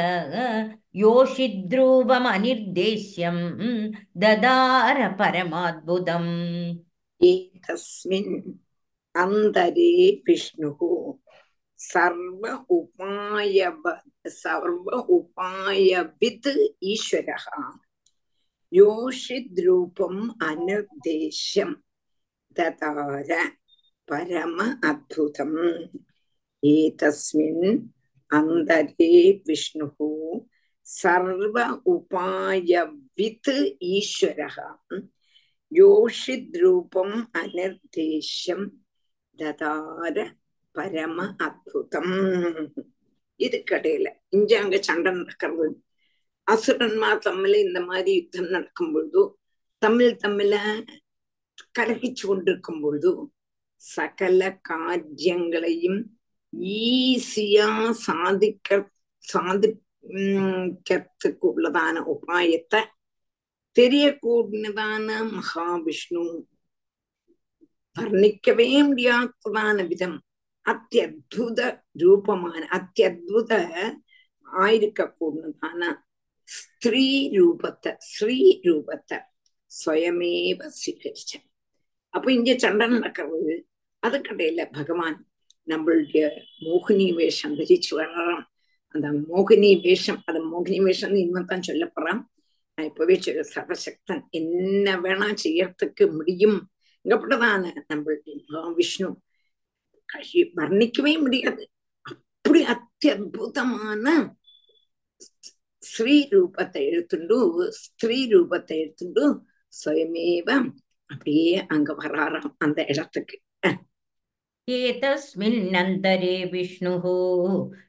योषिद्रूपमनिर्देश्यं ददार परमाद्भुतम् एतस्मिन् अन्तरे विष्णुः सर्व उपाय सर्व उपायविद् ईश्वरः योषिद्रूपम् अनिर्देश्यं ददार പരമ അദ്ഭുതം ഏതസ്മിൻ അന്തരേ വിഷ്ണുഃ സർവ ഉപായവിത് ഈശ്വരः യോഷിദ്രൂപം അനിർദ്ദേശ്യം ദതാര பரம அற்புதம் இதுக்கடையில இங்க அங்க சண்டை நடக்கிறது அசுரன்மார் தம்மில இந்த மாதிரி யுத்தம் நடக்கும் பொழுது தமிழ் தமிழ கலகிச்சு கொண்டிருக்கும் பொழுது சகல காரியங்களையும் ஈஸியா சாதிக்க சாதிக்கிறதுக்கு உள்ளதான உபாயத்தை தெரியக்கூடியதான மகாவிஷ்ணு வர்ணிக்கவே முடியாததான விதம். அத்தியுத ரூபமான அத்தியுத ஆயிருக்க கூடதான ஸ்திரீ ரூபத்தை ஸ்ரீ ரூபத்தை സ്വയമേവ സ്വീകരിച്ച അപ്പൊ ഇന്ത്യ ചണ്ട നടക്കുന്നത് அதுக்கடையில பகவான் நம்மளுடைய மோகினி வேஷம் தரிச்சு வர்றான் அந்த மோகினி வேஷம் அந்த மோகினி வேஷம் இனிமேதான் சொல்ல போறான். நான் இப்பவே சொல்ல சர்வசக்தன் என்ன வேணா செய்யறதுக்கு முடியும். இங்கப்பட்டதான நம்மளுடைய மகாவிஷ்ணு கழி வர்ணிக்கவே முடியாது. அப்படி அத்தியுதமான ஸ்ரீ ரூபத்தை எடுத்துண்டு ஸ்திரீ ரூபத்தை எடுத்துண்டு சுயமேவ அப்படியே அங்க வராராம் அந்த இடத்துக்கு. एतस्मिन्नन्तरे विष्णुः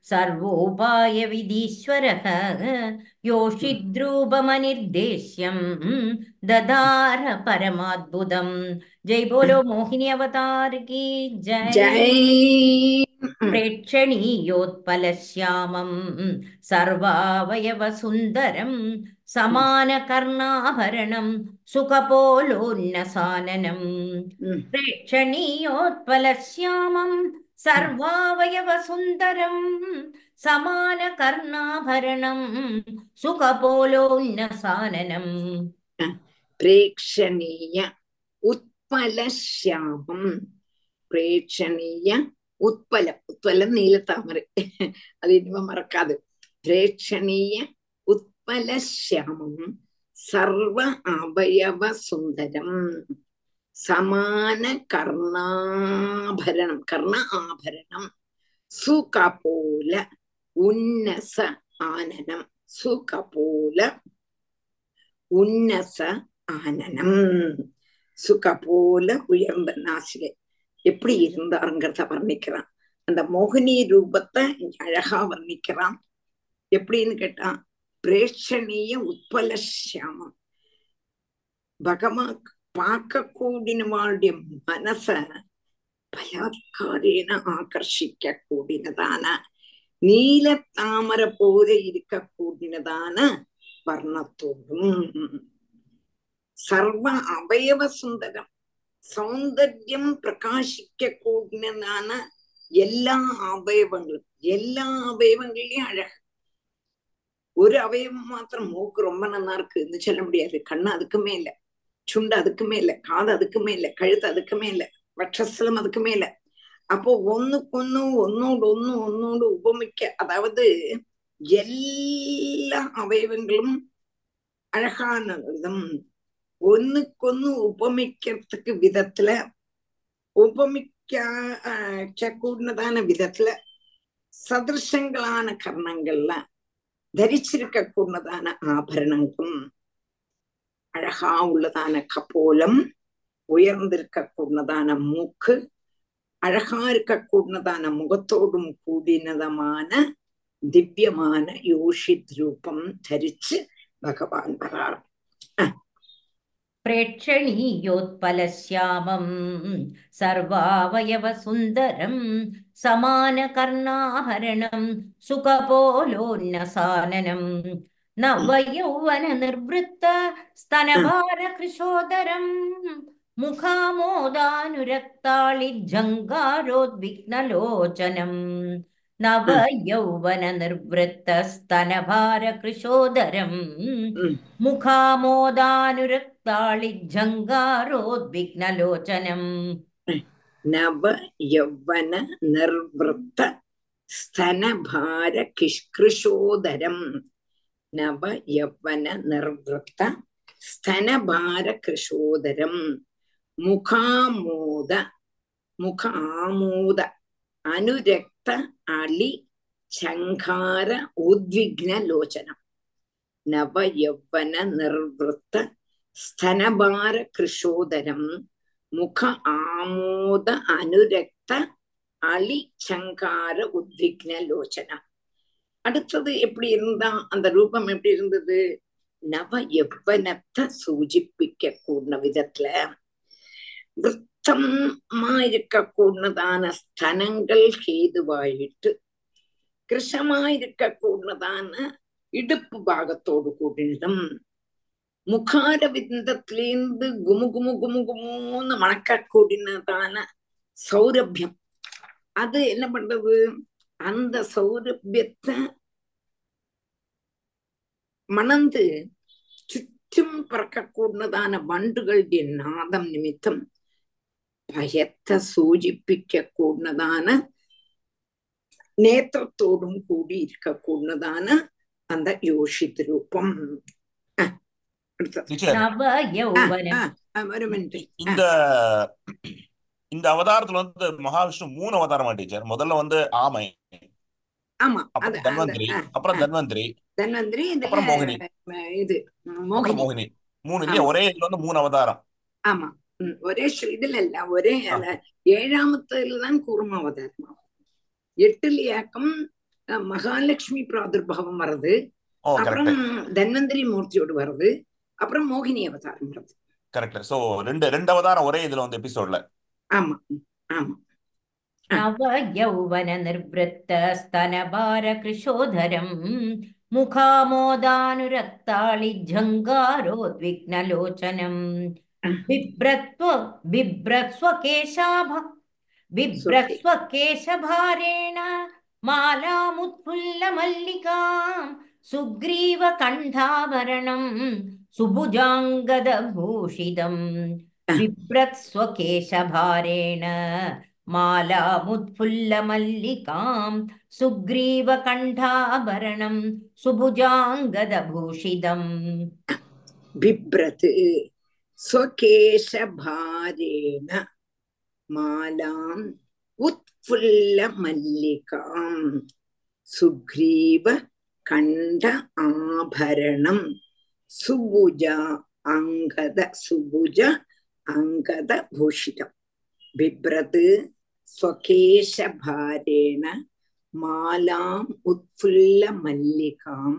सर्वोपायविधीश्वरः योषिद्रूपमनिर्देश्यं ददार परमाद्भुतं जय बोलो मोहिनी अवतार की जय ஜெய் प्रेक्षणीयोत्पलश्यामं सर्वावयवसुन्दरं സമാനകർണാഭരണം സുഖപോലോന്നസാനനം പ്രേക്ഷണീയോത്പലശ്യാമം സർവാവയവസുന്ദരം സമാനകർണാഭരണം സുഖപോലോന്നസാനനം പ്രേക്ഷണീയ ഉത്പലശ്യാമം പ്രേക്ഷണീയ ഉത്പലം ഉത്പലം നീലത്താമര അത് ഇനിമ മറക്കാതെ പ്രേക്ഷണീയ பலசியாமம் சர்வ அவயவ சுந்தரம் சமான கர்ணாபரணம் கர்ண ஆபரணம் சூக்கா போல உன்னச ஆனனம் சூக்கா போல உன்னச ஆனனம் சுக்கா போல உயர்ந்த நாசிகை எப்படி இருந்தாருங்கிறத வர்ணிக்கிறான் அந்த மோகினி ரூபத்தை அழகா வர்ணிக்கிறான் எப்படின்னு கேட்டான் பிரேட்சணீய உட்பல சியாமம் பகவா பார்க்க கூடினவாளுடைய மனச பலாத்காரேன ஆகர்ஷிக்க கூடினதான நீல தாமர போல இருக்க கூடினதான வர்ணத்தோடும். சர்வ அவயவ சுந்தரம் சௌந்தர்யம் பிரகாசிக்க கூடினதான எல்லா அவயவங்களும் எல்லா அவயவங்களையும் அழகு ஒரு அவயவம் மாத்திரம் மூக்கு ரொம்ப நல்லா இருக்குன்னு சொல்ல முடியாது கண்ணு அதுக்குமே இல்ல சுண்டு அதுக்குமே இல்ல காது அதுக்குமே இல்ல கழுத்து அதுக்குமே இல்ல வட்சஸ்தலம் அதுக்குமே இல்ல அப்போ ஒண்ணுக்கொன்னு ஒன்னோடு ஒண்ணு ஒன்னோடு உபமிக்க அதாவது எல்லா அவயவங்களும் அழகான விதம் ஒண்ணுக்கொன்னு உபமிக்கிறதுக்கு விதத்துல உபமிக்க கூடதான விதத்துல சதிருஷங்களான கர்ணங்கள்ல தரிச்சிருக்க கூடதான ஆபரணங்களும் அழகா உள்ளதான கபோலம் உயர்ந்திருக்க கூடதான மூக்கு அழகா இருக்க கூடதான முகத்தோடும் கூடினதமான திவ்யமான யோஷித் ரூபம் தரிச்சு பகவான் வரார் प्रेक्षणीयोत्पलश्यामं सर्वावयवसुन्दरं സമാനകർണാഭരണം സുഖപോലോന്നസാനനം നവയൗവന നിർവൃത്ത സ്തനഭാരകൃശോദരം മുഖാമോദാനുരക്താളി ജങ്കാരോദ്വിഗ്നലോചനം നവയൗവന നിർവൃത്ത സ്തനഭാരകൃശോദരം മുഖാമോദാനുരക്താളി ജങ്കാരോദ്വിഗ്നലോചനം நவ யவன நிர்வத்த ஸ்தனபார கிஷ்கிருஷோதரம். நவ யவன நிர்வத்த ஸ்தனபார கிருஷோதரம். முகாமோத முக அனுரக்த அலி சங்கார உத்விக்ன லோச்சனம். நவ யவன நிர்வத்த ஸ்தனபார கிருஷோதரம். முக ஆமோத அனுரக்த அலி சங்கார உத்விக்ன லோச்சனா அடுத்தது எப்படி இருந்தா அந்த ரூபம் எப்படி இருந்தது நவ எவ்வனத்தை சூச்சிப்பிக்க கூடின விதத்துல விரத்தமா இருக்க கூடதான ஸ்தனங்கள் ஹேதுவாயிட்டு கிருஷமா இருக்க கூடதான இடுப்பு பாகத்தோடு கூடினதும் முகார விந்தத்திலேந்து குமு குமு குமு குமுன்னு மணக்க கூடினதான சௌரபியம் அது என்ன பண்றது அந்த சௌரபியத்தை மணந்து ചുറ്റും പറക്കക്കൂടുന്നതാന വണ്ടുകളുടെ നാദം നിമിത്തം ഭയത്തെ സൂചിപ്പിക്കൂടുന്നതാന നേത്രത്തോടും കൂടി ഇരിക്കൂടുന്നതാണ് அந்த யோஷித் ரூபம் இந்த இந்த அவதாரத்துல வந்து மகாவிஷ்ணு மூணு அவதாரமா டீச்சர் முதல்ல வந்து ஆமை தன்வந்திரி அப்புறம். தன்வந்திரி தன்வந்திரி அப்புறம் மோகினி இது மோகினி மோகினி மூணு இல்லையா ஒரே இதுல வந்து மூணு அவதாரம் ஆமா ஒரே ஸ்ரீ- இதுல இல்ல ஒரே ஆ. அல- ஏழாமத்துல தான் கூர்ம அவதாரம் எட்டுலியாக்கம் அஹ், மகாலட்சுமி பிராதுர்பாவம் வருது அப்புறம் தன்வந்திரி மூர்த்தியோடு வருது அப்புறம் மோகினி அவதாரம் வருது கரெக்ட் சோ ரெண்டு ரெண்டு அவதாரம் ஒரே இதுல வந்து எபிசோட்ல ஆமா ஆமா ஆ. नव यौवन निर्वृत्त स्तनभार कृशोधरम् मुखामोदानुरक्ताळि झङ्गारोद्विग्नलोचनम् बिभ्रत्व बिभ्रत्स्वकेशाभ बिभ्रत्स्वकेशभारेण मालामुत्फुल्लमल्लिकाम् सुग्रीवकण्ठाभरणम् सुभुजाङ्गदभूषितम् बिभ्रत्स्वकेशभारेण मालामुत्फुल्लमल्लिकाम् सुग्रीवकण्ठाभरणम् सुभुजाङ्गदभूषितम् बिभ्रत् स्वकेशभारेण मालाम् उत्फुल्लमल्लिकाम् सुग्रीव कण्ठ சுபுஜா அங்கத சுபுஜ அங்கத பூஷிதம் பிப்ரது स्वकेशभारेण मालाम् उत्फुल्लमल्लिकाम्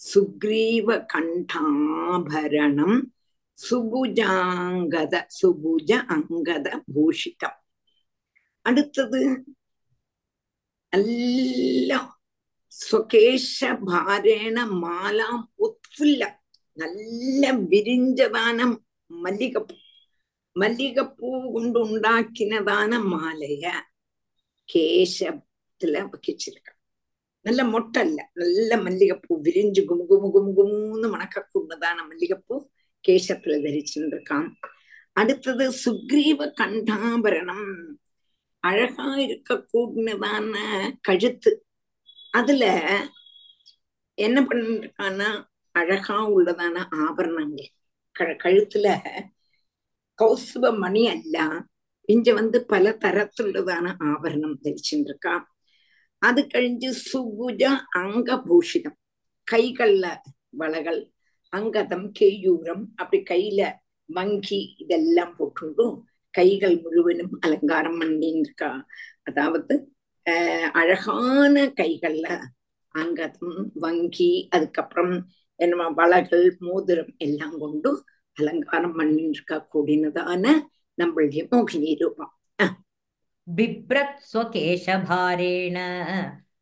सुग्रीवकण्ठाभरणम् சுபுஜாங்கத சுபுஜ அங்கத பூஷிதம் அடுத்தது எல்லாம் சுகேஷ பாரேண மாலாம் உத்ஃபுல்லம் நல்ல விரிஞ்சதான மல்லிகப்பூ மல்லிகப்பூ கொண்டு உண்டாக்கினதான மாலைய கேசத்துல வகிச்சிருக்க நல்ல மொட்டை இல்ல நல்ல மல்லிகைப்பூ விரிஞ்சு குமு குமு குமு குமுன்னு மணக்கக்கூடதான மல்லிகைப்பூ கேசத்துல தரிச்சுட்டு இருக்கான் அடுத்தது சுக்ரீவ கண்டாபரணம் அழகா இருக்க கூடினதான கழுத்து. அதுல என்ன பண்ணிருக்கான்னா அழகா உள்ளதான ஆபரணங்கள். க கழுத்துல கௌசுப மணி அல்ல. இங்க வந்து பல தரத்துள்ளதான ஆபரணம் தரிச்சுட்டு இருக்கான் அது கழிஞ்சு சுகுஜ அங்கபூஷிதம். கைகள்ல வளகள் அங்கதம் கேயூரம் அப்படி கையில வங்கி இதெல்லாம் போட்டுண்டும் கைகள் முழுவதும் அலங்காரம் பண்ணின்னு இருக்கா அதாவது ஆஹ் அழகான கைகள்ல அங்கதம் வங்கி அதுக்கப்புறம் என்ன வளைகள் மோதிரம் எல்லாம் கொண்டு அலங்காரம் பண்ணிட்டு இருக்க கூடினதான நம்மளுடைய மோகினி ரூபம் बिभ्रत् स्वकेशभारेण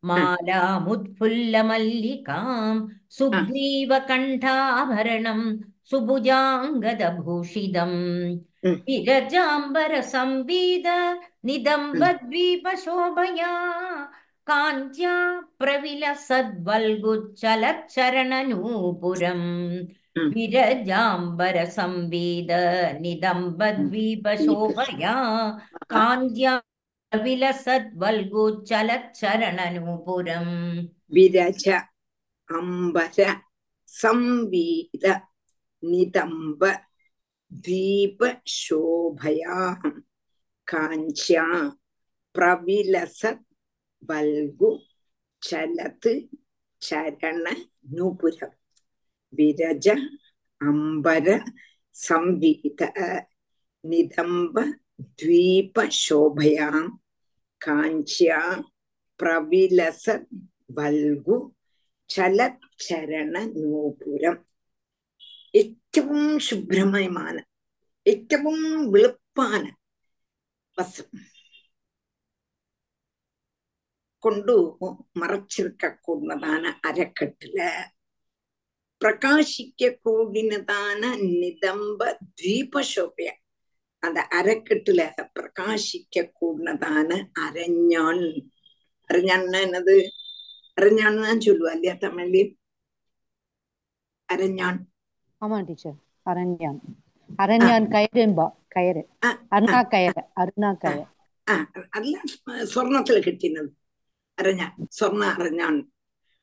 मालामुत्फुल्लमल्लिकाम् सुग्रीवकण्ठाभरणम् सुभुजाङ्गदभूषितम् Mm. विरजाम्बरसंवीद निदम्बद्वीपशोभया कान्त्या प्रविलसद्वल्गुच्छलच्चरणनूपुरम् विरजाम्बरसंवेद निदम्बद्वीपशोभया कान्त्या प्रविलसद्वल्गुच्छलच्चरणनूपुरम् विरज अम्बर संवीद निदम्ब दीपशोभया काञ्च्या प्रविलसत् വൽഗു ചലത് ചരണ നൂപുരം വിരജ അംബര സംവീത നിതംബ ദ്വീപ ശോഭയാ കാഞ്ചാ പ്രവിലസത് വൽഗു ചലച്ചരണ നൂപുരം ഏറ്റവും ശുഭ്രമയമാണ് ഏറ്റവും വെളുപ്പാണ് വസ്ത്രം கொண்டு மறைச்சிருக்க கூடதான அரைக்கட்டுல பிரகாசிக்க கூடினதான நிதம்ப தீபசோபிய. அந்த அரைக்கட்டுல பிரகாசிக்க கூடினதான அரஞ்சான் அரஞ்சான்னா என்னது? அரஞ்சான்னு தான் சொல்லுவா இல்லையா தமிழ்ல? அரஞ்சான் ஆமா டீச்சர். அரண்யான் அரண்யான் கயரும்பா கயறு. அருணா கயறு அருணா கயறு அதெல்லாம் சொர்ணத்துல கிட்டினது. அரஞ்சான் சொர்ண அரைஞ்சான்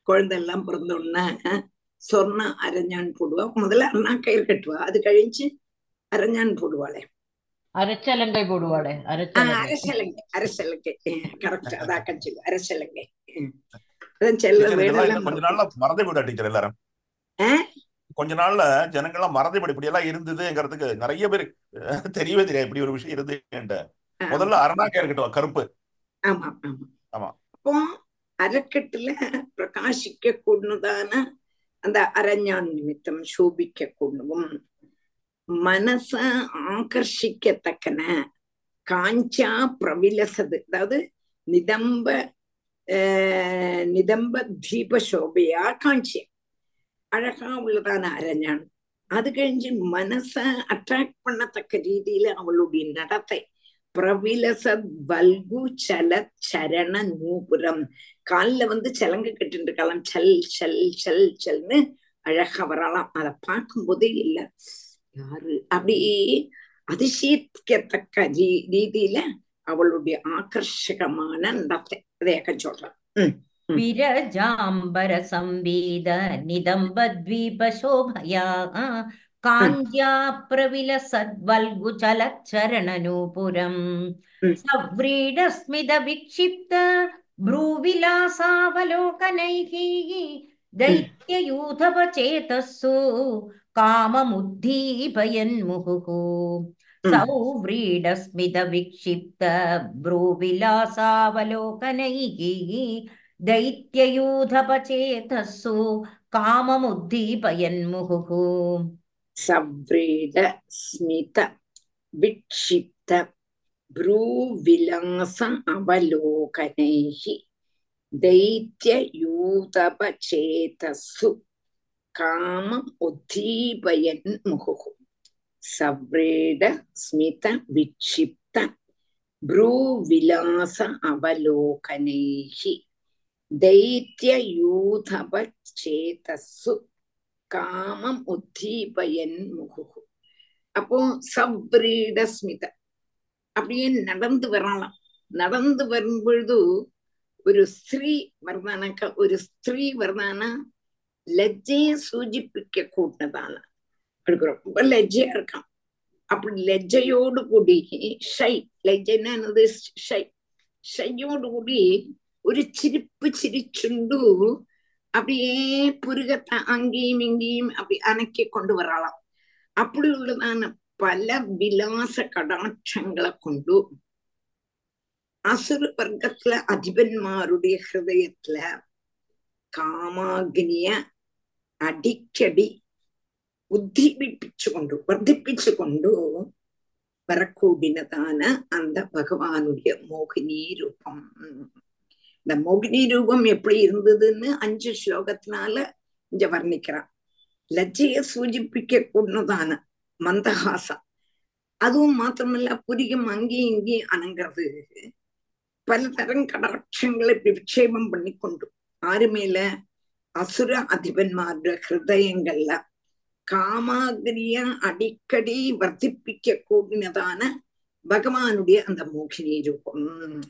குழந்தை எல்லாம் பிறந்த உடனே சொர்ணம் அரைஞ்சான் போடுவா முதல்ல அண்ணா கயிறு கட்டுவா அது கழிஞ்சு அரைஞ்சான் போடுவாளே அரைச்சலங்கை போடுவாளே அரசலங்கை அரசலங்கை கரெக்ட் அதான் கட்சி அரசலங்கை கொஞ்ச நாள்ல மறந்தே போயிட்டா கொஞ்ச நாள்ல ஜனங்கள்லாம் மறந்தபடி இப்படி எல்லாம் இருந்ததுங்கிறதுக்கு நிறைய பேர் தெரியவே தெரியாது இப்படி ஒரு விஷயம் இருந்து முதல்ல அரணாக்கா இருக்கட்டும் கருப்பு ஆமா ஆமா அப்போ அறக்கட்டுல பிரகாசிக்க கூடதான அந்த அரஞ்ஞான் நிமித்தம் சோபிக்க கூடவும் மனச ஆகர்ஷிக்கத்தக்கன காஞ்சா பிரவிலசது. அதாவது நிதம்ப நிதம்ப தீப சோபையா காஞ்சியம் அழகா உள்ளதான அரஞ்ஞான் அது கழிஞ்சு மனச அட்ராக்ட் பண்ணத்தக்க ரீதியில அவளுடைய நடத்தை. பிரவிலசத் வல்கு சல சரண நூபுரம். காலில் வந்து சலங்க கட்டிட்டு கலம் சல் சல் சல் சல்னு அழக வரலாம். அதை பார்க்கும் போதே இல்லை. யாரு? அப்படியே அதிசயிக்கத்தக்க ரீதியில அவளுடைய ஆகர்ஷகமான நடத்தை. அதேக்க சொல்றான் விரஜாம்பர சம்பீத நிதம்ப निदम्बद्वीपशोभया काञ्ज्या प्रविलसद्वल्गुचलच्चरणनूपुरम् Mm. सव्रीडस्मिदविक्षिप्त भ्रूविलासावलोकनैः दैत्ययूथपचेतस्सु काममुद्दीपयन्मुहुः Mm. सौव्रीडस्मिदविक्षिप्त भ्रूविलासावलोकनैः दैत्ययूथपचेतस्सु काममुद्दीपयन्मुहुः सव्रीड स्मित विक्षिप्त भ्रूविलास अवलोकनैः दैत्ययूतपचेतसु कामम् उद्दीपयन् मुहुः सव्रीड स्मित विक्षिप्त भ्रूविलास अवलोकनैः दैत्ययूथपचेतसु காமம் உத்தீபயன் முகுகு அப்போ சப்ரீடஸ்மித அப்படியே நடந்து வரலாம் நடந்து வரும்பொழுது ഒരു സ്ത്രീ വർണ്ണനക്ക ഒരു സ്ത്രീ വർണ്ണന ലജ്ജയെ സൂചിപ്പിക്ക കൂട്ടതാണ് അവർക്ക് ரொம்ப ലജ്ജയാ இருக்கான் அப்படி லஜ்ஜையோடு கூடி ஷை லஜ்ஜனது ஷை ஷையோடு கூடி ഒരു ചിരിപ്പ് ചിരിച്ചുണ്ടു அப்படியே புருகத்தை அங்கேயும் இங்கேயும் அப்படி அணைக்கி கொண்டு வரலாம் அப்படி உள்ளதான பல விலாச கடாட்சங்களை கொண்டு அசுர வர்க்கத்துல அதிபன்மாருடைய ஹிருதயத்துல കാമാഗ്നിയ അടിക്കടി ഉദ്ദീപിപ്പിച്ചുകൊണ്ട് വർദ്ധിപ്പിച്ചുകൊണ്ട് വരക്കൂടിനതാണ് അന്ത ഭഗവാനുടേ മോഹിനി രൂപം இந்த மோகினி ரூபம் எப்படி இருந்ததுன்னு அஞ்சு ஸ்லோகத்தினால இங்க வர்ணிக்கிறான். லஜ்ஜைய சூச்சிப்பிக்க கூடதான மந்தஹாசம் அதுவும் மாத்திரமல்ல புரியும் அங்கேயும் இங்கேயும் அணங்கிறது பலதரம் கடாட்சங்களை விக்ஷேபம் பண்ணி கொண்டு ஆறு மேல அசுர அதிபன்மாருடைய ஹிருதயங்கள்ல காமாகிரிய அடிக்கடி வர்த்திப்பிக்க கூடினதான பகவானுடைய அந்த மோகினி ரூபம்.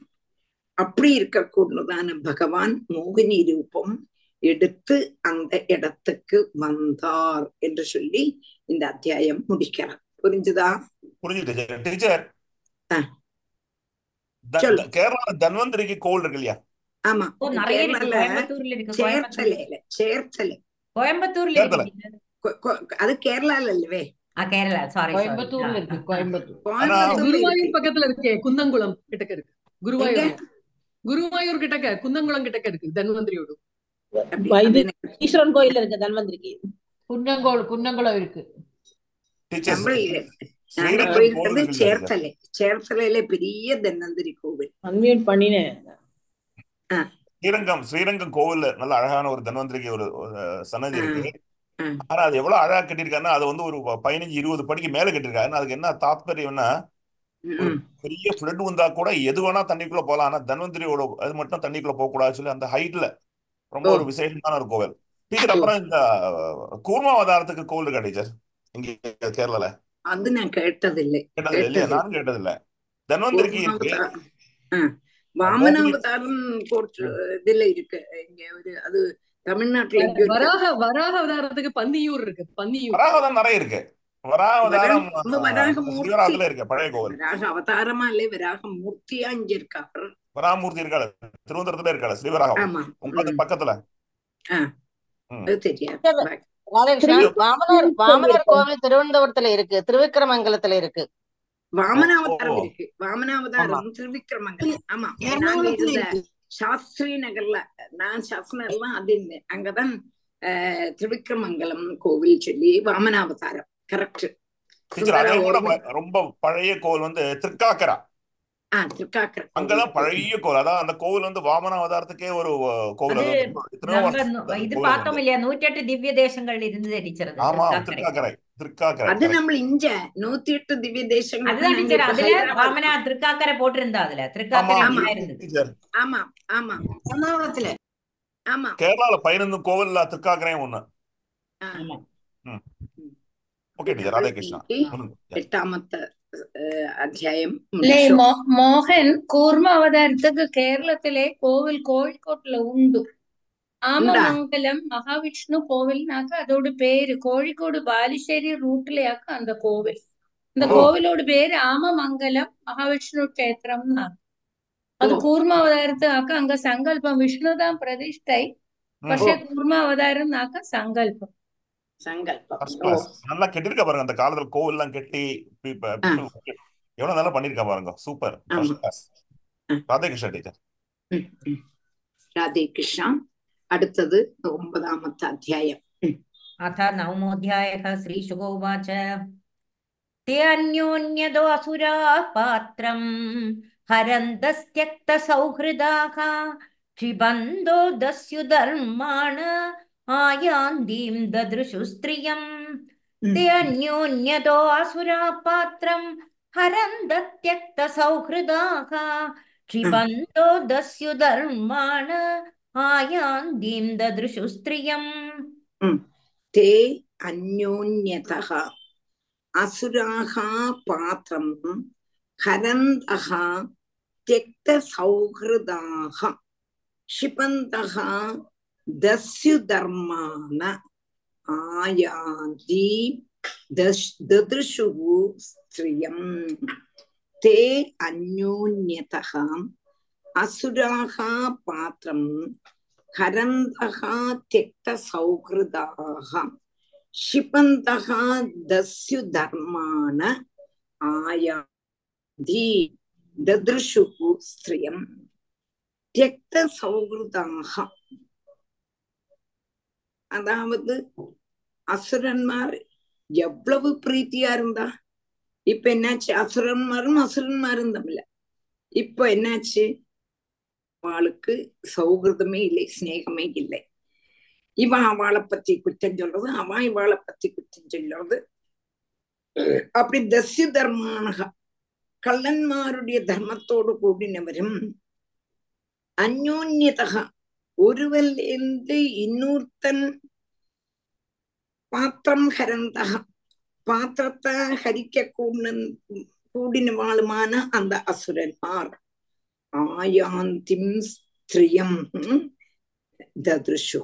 அப்படி இருக்கக்கூடதான பகவான் மோகினி ரூபம் எடுத்து அந்த இடத்துக்கு வந்தார் என்று சொல்லி இந்த அத்தியாயம் முடிக்கிறார். புரிஞ்சுதா? புரிஞ்சுட்டு டீச்சர். கேரளா தன்வந்திரிக்கு கோவில் இருக்கு இல்லையா? ஆமா. சேர்த்தலையில சேர்த்தலை கோயம்புத்தூர்ல அது கேரளால இல்லவே. கோயம்புத்தூர்ல இருக்கு கோயம்புத்தூர். பக்கத்துல இருக்கே குந்தங்குளம் கிட்டக்க இருக்கு. குருவாயூர். குருமாயூர் கிட்டக்க குந்தங்குளம் கிட்டக்க இருக்கு தன்வந்திரியோடு. ஈஸ்வரன் கோயில் இருக்கு தன்வந்திரிக்கு. குன்னங்கோல் குன்னங்குளம் இருக்கு. சேர்த்தலை. பெரிய தன்வந்திரி கோவில். ஸ்ரீரங்கம் ஸ்ரீரங்கம் கோவில்ல நல்ல அழகான ஒரு தன்வந்திரிக்கு ஒரு சன்னதி இருக்கு ஆனா அது எவ்வளவு அழகா கட்டிருக்காருன்னா அது வந்து ஒரு பதினஞ்சு இருபது படிக்கு மேல கட்டிருக்காரு அதுக்கு என்ன தாத்பரியம்னா பெரிய ஃப்ளட் வந்தா கூட எது வேணா தண்ணிக்குள்ள போலாம். ஆனா தன்வந்திரியோட அது மட்டும் தண்ணிக்குள்ள போக கூடாது சொல்லி அந்த ஹைட்ல ரொம்ப ஒரு விசேஷமான ஒரு கோவில். டீச்சர் அப்புறம் இந்த கூர்மாவதாரத்துக்கு கோவில் இருக்கா டீச்சர் இங்க கேரளால. அது நான் கேட்டதில்லை. கேட்டதில்லை நானும் கேட்டதில்ல. தன்வந்திரிக்கு இருக்கு. வாமனாவதாரம் போட்டு இதுல இருக்கு. இங்க ஒரு அது தமிழ்நாட்டுல வராக வராக அவதாரத்துக்கு பன்னியூர் இருக்கு. பன்னியூர் வராகதான் நிறைய இருக்கு. அவதாரமா இல்ல வராக மூர்த்தியா இங்க இருக்காரு வராமூர்த்தி இருக்காள திருவனந்தபுரத்துல இருக்காள ஸ்ரீவராகம் ஆமா உங்களுக்கு ம். பக்கத்துல வாமனர் வாமனர் கோவில் திருவனந்தபுரத்துல இருக்கு திருவிக்கிரமங்கலத்துல இருக்கு வாமனாவதாரம். இருக்கு வாமனாவதாரம் திருவிக்கிரமங்கலம் ஆமா நாங்க இருந்த சாஸ்திரி நகர்ல நான் சாஸ்திரி அது அங்கதான் திருவிக்கிரமங்கலம் கோவில் சொல்லி வாமனாவதாரம் கரெக்ட் டீச்சர் அதே கூட ப- ரொம்ப பழைய கோவில் வந்து திருக்காக்கரா. ஆ திருக்காக்கர. அங்கதான் பழைய கோவில். அதான் அந்த கோவில் வந்து வாமன அவதாரத்துக்கே ஒரு கோவில். இது பார்த்தோம் இல்லையா? நூற்றி எட்டு திவ்ய தேசங்கள் இருந்தது டீச்சர். அது ஆமா திருக்காக்கரை. திருக்காக்கரை. அது correct. நம்ம இஞ்ச நூத்தி எட்டு திவ்ய தேசங்கள் அதுதான் அதுல வாமனா திருக்காக்கரை போட்டிருந்தா அதுல. திருக்காக்கரை ஆமா. ஆமா ஆமா. கேரளால பதினொன்று கோவில்ல திருக்காக்கரையும் ஒண்ணு. ஆமா. ஓகே டீச்சர் ராதே கிருஷ்ணா எட்டாமத்த அத்தியாயம் மோகன் கூர்ம அவதாரத்துக்கு கேரளத்திலே கோவில் கோழிக்கோட்டுல உண்டு ஆமமங்கலம் மகாவிஷ்ணு கோவில்னாக்க அதோட பேரு கோழிக்கோடு பாலிശ്ശേരി ரூட்லயாக்க அந்த கோவில் இந்த கோவிலோட பேரு ஆமமங்கலம் மகாவிஷ்ணு கஷேத்திரம்னா അത് കൂർമാവതാരത്തിനാക്ക അങ്ക സങ്കല്പം. വിഷ്ണുതാം പ്രതിഷ്ഠൈ പക്ഷെ കൂർമാവതാരം നാക്ക സങ്കല്പം. நல்லா கெட்டிருக்க பாருங்க அந்த காலத்துல கோவில் எல்லாம் கெட்டி. எவ்வளவு நல்லா பண்ணிருக்கா பாருங்க. சூப்பர் ராதே கிருஷ்ணா டீச்சர் ராதே கிருஷ்ணா அடுத்தது ஒன்பதாமத்து அத்தியாயம். अथ नवमोऽध्यायः श्रीशुगोवाच ते अन्योन्यदो असुराः पात्रम् हरन्तस्त्यक्तसौहृदाः क्षिबन्धो दस्युधर्माण आयान्तीं ददृशु स्त्रियम् ഉം. ते अन्योन्यतो असुराः पात्रम् हरन्तत्यक्तसौहृदाः क्षिबन्धो दस्युधर्माण आयान्तीं ददृशु स्त्रियम् ते अन्योन्यतः असुराः पात्रं हरन्तः त्यक्तसौहृदाः क्षिपन्तः தஸ்யு தர்மான ஆயாதி ததிருஷுகு ஸ்திரியம் தே அந்யோன்யதா அசுராக பாத்திரம் ஹரந்தகா தியக்த சௌஹிருதாக ஷிபந்தகா தஸ்யு தர்மான ஆயாதி ததிருஷுகு ஸ்திரியம் தியக்த சௌஹிருதாக அதாவது அசுரன்மார் எவ்வளவு பிரீத்தியா இருந்தா? இப்ப என்னாச்சு? அசுரன்மாரும் அசுரன்மாரும் தமிழ. இப்ப என்னாச்சு? அவளுக்கு சௌகிருதமே இல்லை சிநேகமே இல்லை. இவன் அவளை பத்தி குற்றம் சொல்றது அவன் இவாளை பத்தி குற்றம் சொல்றது. அப்படி தஸ்ய தர்மானக கள்ளன்மாருடைய தர்மத்தோடு கூடினவரும் அந்யோன்யதக ஒருவன் இருந்து இன்னொருத்தன் பாத்திரம் ஹரந்தகம் பாத்திரத்தை ஹரிக்க கூடின கூடினவாளுமான அந்த அசுரன்மார் ஆயாந்திம் ஸ்திரியம் ததுஷு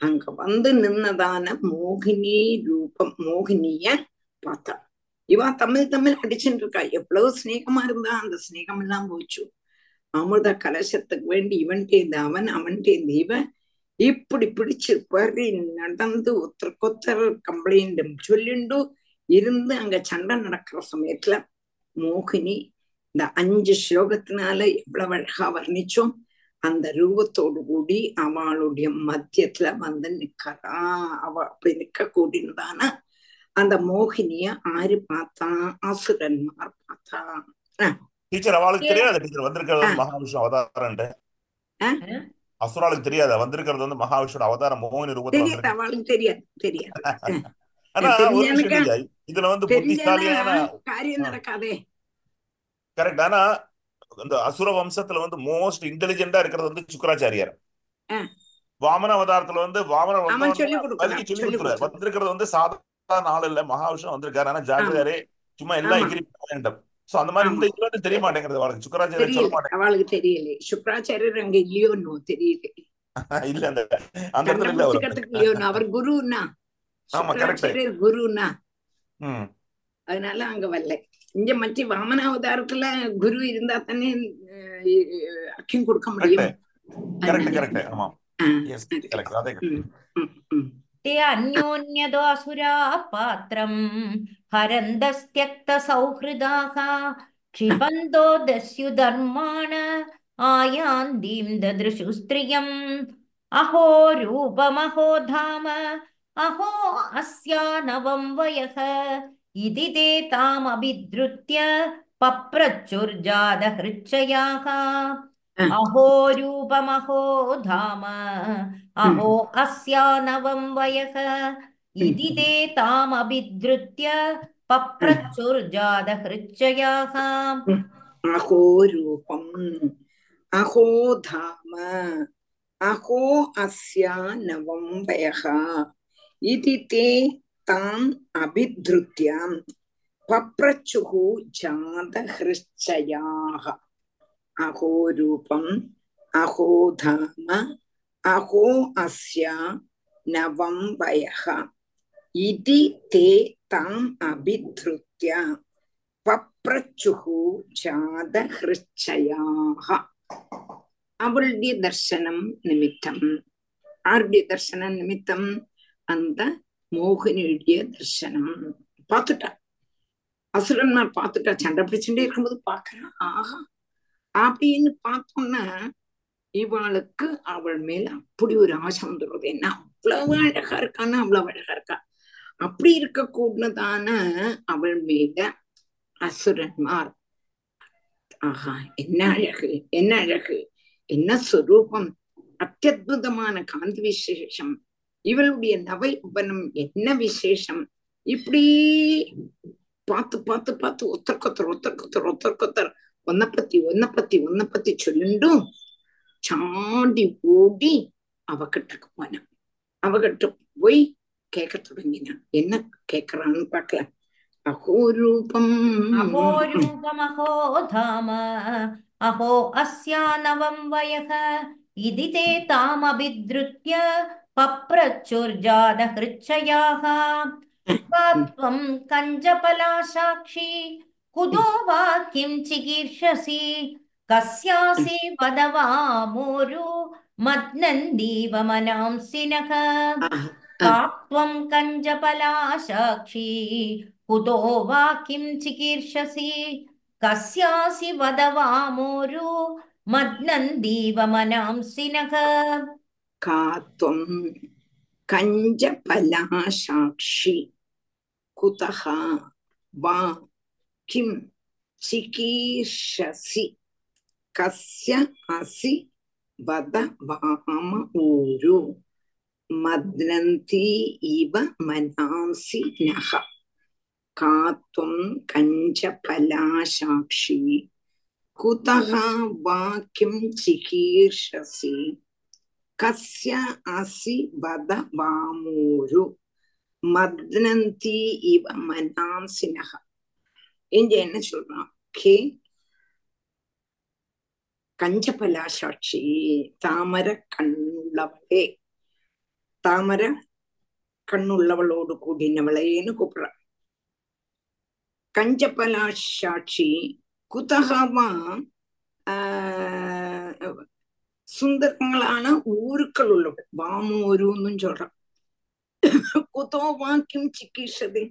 அங்க வந்து நின்னதான மோகினி ரூபம் மோகினிய பார்த்தா. இவா தமிழ் தமிழ் அடிச்சுட்டு இருக்கா. எவ்வளவு ஸ்நேகமா இருந்தா அந்த ஸ்நேகம் எல்லாம் போச்சு. அமிர்த கலசத்துக்கு வேண்டி இவன்டேந்து அவன் அவன்டேந்து இவன் இப்படி பிடிச்சு பறி நடந்து ஒருத்தருக்கொத்தர் கம்ப்ளைண்டும் சொல்லிண்டு இருந்து அங்க சண்டை நடக்கிற சமயத்துல மோகினி இந்த அஞ்சு ஸ்லோகத்தினால எவ்வளவு அழகா வர்ணிச்சோம். அந்த ரூபத்தோடு கூடி அவளுடைய மத்தியத்துல வந்து நிக்கிறா. அவ அப்படி நிக்க கூடினதான அந்த மோகினிய ஆரு பார்த்தா அசுரன்மார் பார்த்தா. டீச்சர் அவளுக்கு தெரியாது. டீச்சர் வந்திருக்கிறது வந்து மகாவிஷ்ணு அவதாரம்ட்டு அசுராளுக்கு தெரியாத. வந்திருக்கிறது வந்து மகாவிஷ்ணு அவதாரம் மோகினி ரூபத்துல தெரியாது ஆனா ஒரு விஷயம் இதுல வந்து புத்திசாலியான காரியம் நடக்காதே. கரெக்ட் ஆனா இந்த அசுர வம்சத்துல வந்து மோஸ்ட் இன்டெலிஜென்டா இருக்கிறது வந்து சுக்கராச்சாரியார். வாமன அவதாரத்துல வந்து வாமன சொல்லி கொடுக்குறாரு வந்திருக்கிறது வந்து சாதாரண ஆள் இல்ல மகாவிஷ்ணு வந்திருக்காரு. ஆனா ஜாக்கிரதையாரே சும்மா எல்லாம் எகிரி சோ அந்த மாதிரி இந்த இதுல வந்து தெரிய மாட்டேங்கிறது அவளுக்கு சுக்கராச்சாரியர் சொல்ல மாட்டேங்க அவளுக்கு தெரியல. சுக்ராச்சாரியர் அங்க இல்லையோ இன்னும் தெரியல. இல்ல அந்த அந்த இடத்துல இல்ல அவரு. அவர் குருன்னா ஆமா கரெக்ட் ம். அதனால அங்க வரல. இங்க மற்ற வாமன அவதாரத்துல குரு இருந்தா தானே அஹ், அர்க்கியம் கொடுக்க முடியும். கரெக்ட் கரெக்ட் ஆமா. எஸ் கரெக்ட் அதே. ते अन्योन्यदासुरा पात्रम् हरन्दस्त्यक्तसौहृदाः क्षिपन्तो दस्युधर्माण आयान्तीं ददृशु स्त्रियम् अहो रूपमहो धाम अहो अस्या नवं वयः। इति ते तामभिद्रुत्य पप्रचुर्जादहृच्छयाः ஆஹ் अहो रूपमहो धाम अहो अस्यानवं वयः इति ते तामभिधृत्य पप्रच्छुर्जातहृच्चयाः अहो रूपम् अहो धाम अहो अस्यानवं वयः इति ते ताम् अभिधृत्य पप्रच्छुः जातहृश्चयाः अहो रूपम् अहो धाम अहो अस्या नवं वयः इति ते ताम् अभिधृत्य பப்ரச்சுகு ஜாதஹிருச்சயாக அவளுடைய தர்சனம் நிமித்தம் ஆருடைய தர்சன நிமித்தம் அந்த மோகினியுடைய தர்சனம் பார்த்துட்டா அசுரன்மார் பார்த்துட்டா சண்டை பிடிச்சுட்டே இருக்கும்போது பாக்குறான் ஆஹா அப்படின்னு பார்த்தோம்னா இவளுக்கு அவள் மேல அப்படி ஒரு ஆசை வந்துடுறது என்ன? அவ்வளவு அழகா இருக்கான்னு அவ்வளவு அழகா இருக்கா? அப்படி இருக்க கூடதான அவள் மேல அசுரன்மார் ஆஹா என்ன அழகு என்ன அழகு என்ன சொரூபம் அத்தியுதமான காந்தி விசேஷம். இவளுடைய நவை உபனம் என்ன விசேஷம்? இப்படி பார்த்து பார்த்து பார்த்து ஒத்தர்கொத்தர் ஒத்தர்கொத்தர் ஒத்தர்கொத்தர் ஒன்ன பத்தி ஒன்ன பத்தி ஒன்ன பத்தி சொல்லிண்டும் சாடி ஓடி அவகிட்ட போன அவகிட்ட போய் கேட்க தொடங்கினான் என்ன கேக்குறான்னு பார்க்கலாம் அஹோ ரூபம் अहो रूपमहो धाम अहो अस्या नवं वयः इति ते तामभिद्रुत्य पप्रचुर्जादहृच्छयाः का त्वं कञ्जपलासाक्षी कुतो वा किं चिकीर्षसि कस्यासि वद वा मोरु मद्नन्दीव मनांसि नः का त्वं कञ्जपलासाक्षी कुतो वा किं चिकीर्षसि कस्यासि वद वा मोरु मद्नन्दीव मनांसि नः कात्वं कञ्जफलासाक्षी कुतः वा கிம் சிகீஷசி கஸ்ய அசி வத வாம ஊரு மத்ரந்தி இவ மனாசி நக காத்வம் கஞ்ச பலாசாட்சி குதக வாக்கிம் சிகீர்ஷசி கஸ்ய அசி வத வாமூரு மத்னந்தி இவ மனாசினகா இங்க என்ன சொல்றான் கே. கஞ்சபலாசாட்சி தாமர கண்ணுள்ளவளே. தாமர கண்ணுள்ளவளோடு கூடினவளேன்னு கூப்பிடுறான். கஞ்சபலாசாட்சி குதகமா சுந்தரங்களான ஊருக்கள் உள்ளவள். வாமூருன்னு சொல்றான். குதோவா கிம் சிக்கிஷது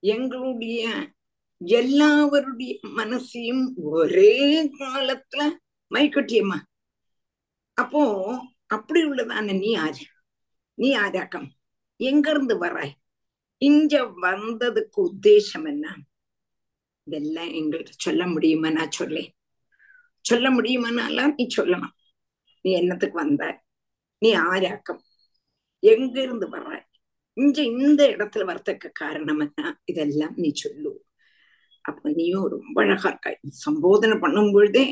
எங்களுடைய எல்லாவருடைய மனசையும் ஒரே காலத்துல மைக்கொட்டியம்மா. அப்போ அப்படி உள்ளதான நீ ஆரு நீ ஆராக்கம் எங்கிருந்து வராய்? இங்க வந்ததுக்கு உத்தேசம் என்ன? இதெல்லாம் எங்கள்கிட்ட சொல்ல முடியுமா? நான் சொல்லேன். சொல்ல முடியுமானாலாம் நீ சொல்லணும் நீ என்னத்துக்கு வந்த? நீ ஆராக்கம் எங்கிருந்து வர்ற இங்க இந்த இடத்துல வரத்துக்கு காரணம் என்ன? இதெல்லாம் நீ சொல்லுவோம் அப்ப நீயோ ரொம்ப அழகா இருக்காய் சம்போதனை பண்ணும் பொழுதே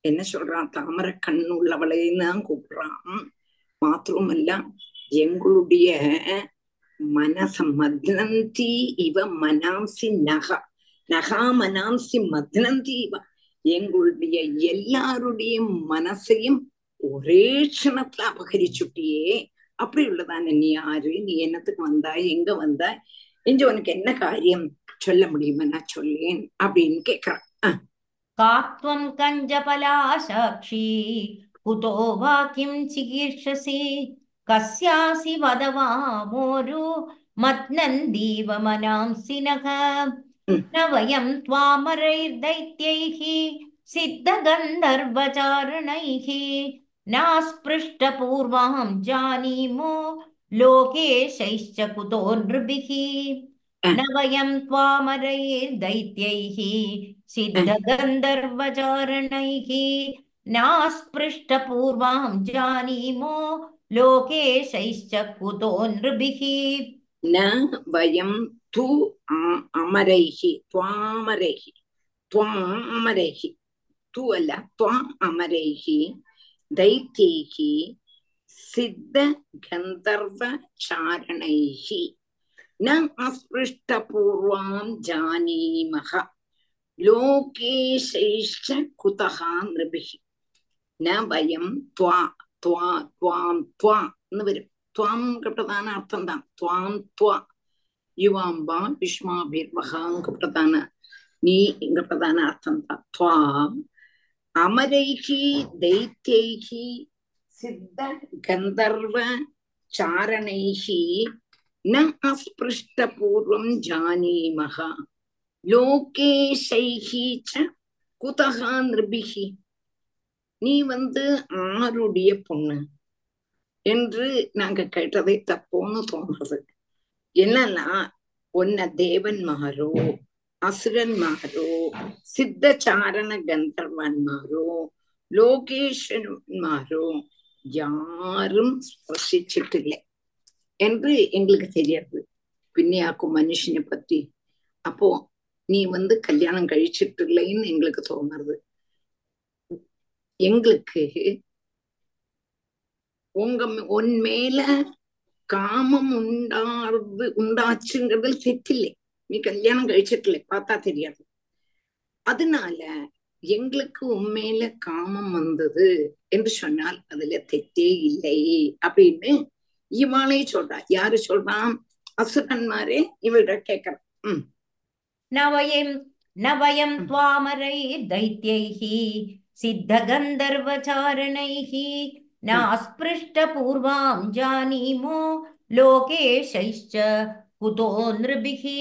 என்ன சொல்றான்? தாமரை கண் உள்ளவளைன்னு தான் கூப்பிடுறான். மாத்திரமல்ல எங்களுடைய மனச மத்னந்தி இவ மனாம்சி நகா. நகா மனாம்சி மத்னந்தி இவ எங்களுடைய எல்லாருடைய மனசையும் ஒரே க்ஷணத்துல அபகரிச்சுட்டியே. அப்படி உள்ளதான நீ யாரு? நீ என்னத்துக்கு வந்தாய்? எங்க வந்தாய்? இங்க உனக்கு என்ன காரியம்? சொல்ல முடியுமா நான் சொல்லேன் அப்படின்னு கேக்குறான் அஹ், का त्वं कञ्जपलाशाक्षी कुतो वा किं चिकीर्षसि कस्यासि वद वामोरु मत्नन्दीव मनांसि नः ம், न वयं त्वामरैर्दैत्यैः सिद्धगन्धर्वचारणैः नास्पृष्टपूर्वां जानीमो लोकेशैश्च कुतो नृभिः அஹ், न वयं त्वामरैर्दैत्यैः सिद्धगन्धर्वचारणैः नास्पृष्टपूर्वां जानीमो लोकेशैश्च कुतो नृभिः न वयं तु अमरैः त्वामरैः त्वामरैः तु अल त्वाम् अमरैः दैत्यैः सिद्धगन्धर्वचारणैः சித்த கந்தர்வ சாரணைஹி ந அஸ்பிருஷ்டபூர்வாம் ஜானீமஹ லோகேஷைஷ்ச குதஹா நிருபிஹி ந வயம் த்வா த்வா த்வாம் த்வா എന്ന് വരും ത്വാം പ്രധാന അർത്ഥം താ ത്വാം ത്വ യുവാംബ വിഷ്മാഭിർവഹാങ്ക നീ ഇങ്ക പ്രധാന അർത്ഥം താ ത്വാം അമരൈഹി ദൈത്യൈഹി സിദ്ധ ഗന്ധർവ ചാരണൈഹി அஸ்பிருஷ்டபூர்வம் ஜானீமஹ லோகேஷைஹ ச குதகா நிருபிகி நீ வந்து ஆருடைய பொண்ணு என்று நாங்க கேட்டதை தப்போன்னு தோணுது என்னன்னா ஒன்ன தேவன்மாரோ அசுரன்மாரோ சித்த சாரண கந்தர்வன்மாரோ லோகேஷன்மாரோ யாரும் ஸ்பர்சிச்சிட்டு இல்லை என்று எங்களுக்கு தெரியாது. பின்னையாக்கும் மனுஷனை பத்தி. அப்போ நீ வந்து கல்யாணம் கழிச்சிட்டு இல்லைன்னு எங்களுக்கு தோணுறது எங்களுக்கு உங்க உன் மேல காமம் உண்டாறது உண்டாச்சுங்கிறதுல தெற்றில்லை நீ கல்யாணம் கழிச்சிட்டில்லை பார்த்தா தெரியாது. அதனால எங்களுக்கு உண்மையில காமம் வந்தது என்று சொன்னால் அதுல தெற்றே இல்லை அப்படின்னு இவாளே சொல்றா யாரு சொல்றான்? அசுரன்மாரே இவள்கிட்ட கேட்கிறான். உம் நவயம் நவயம் துவாமரை தைத்தியைஹி சித்த கந்தர்வச்சாரணைஹி நாஸ்பிருஷ்ட பூர்வாம் ஜானீமோ லோகேஷைஷ்ச குதோ நிருபிஹி.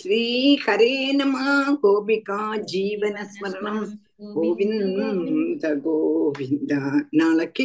ஸ்ரீ ஹரே நம கோபிகா ஜீவன ஸ்மரணம் கோவிந்த கோவிந்தா நாளைக்கு.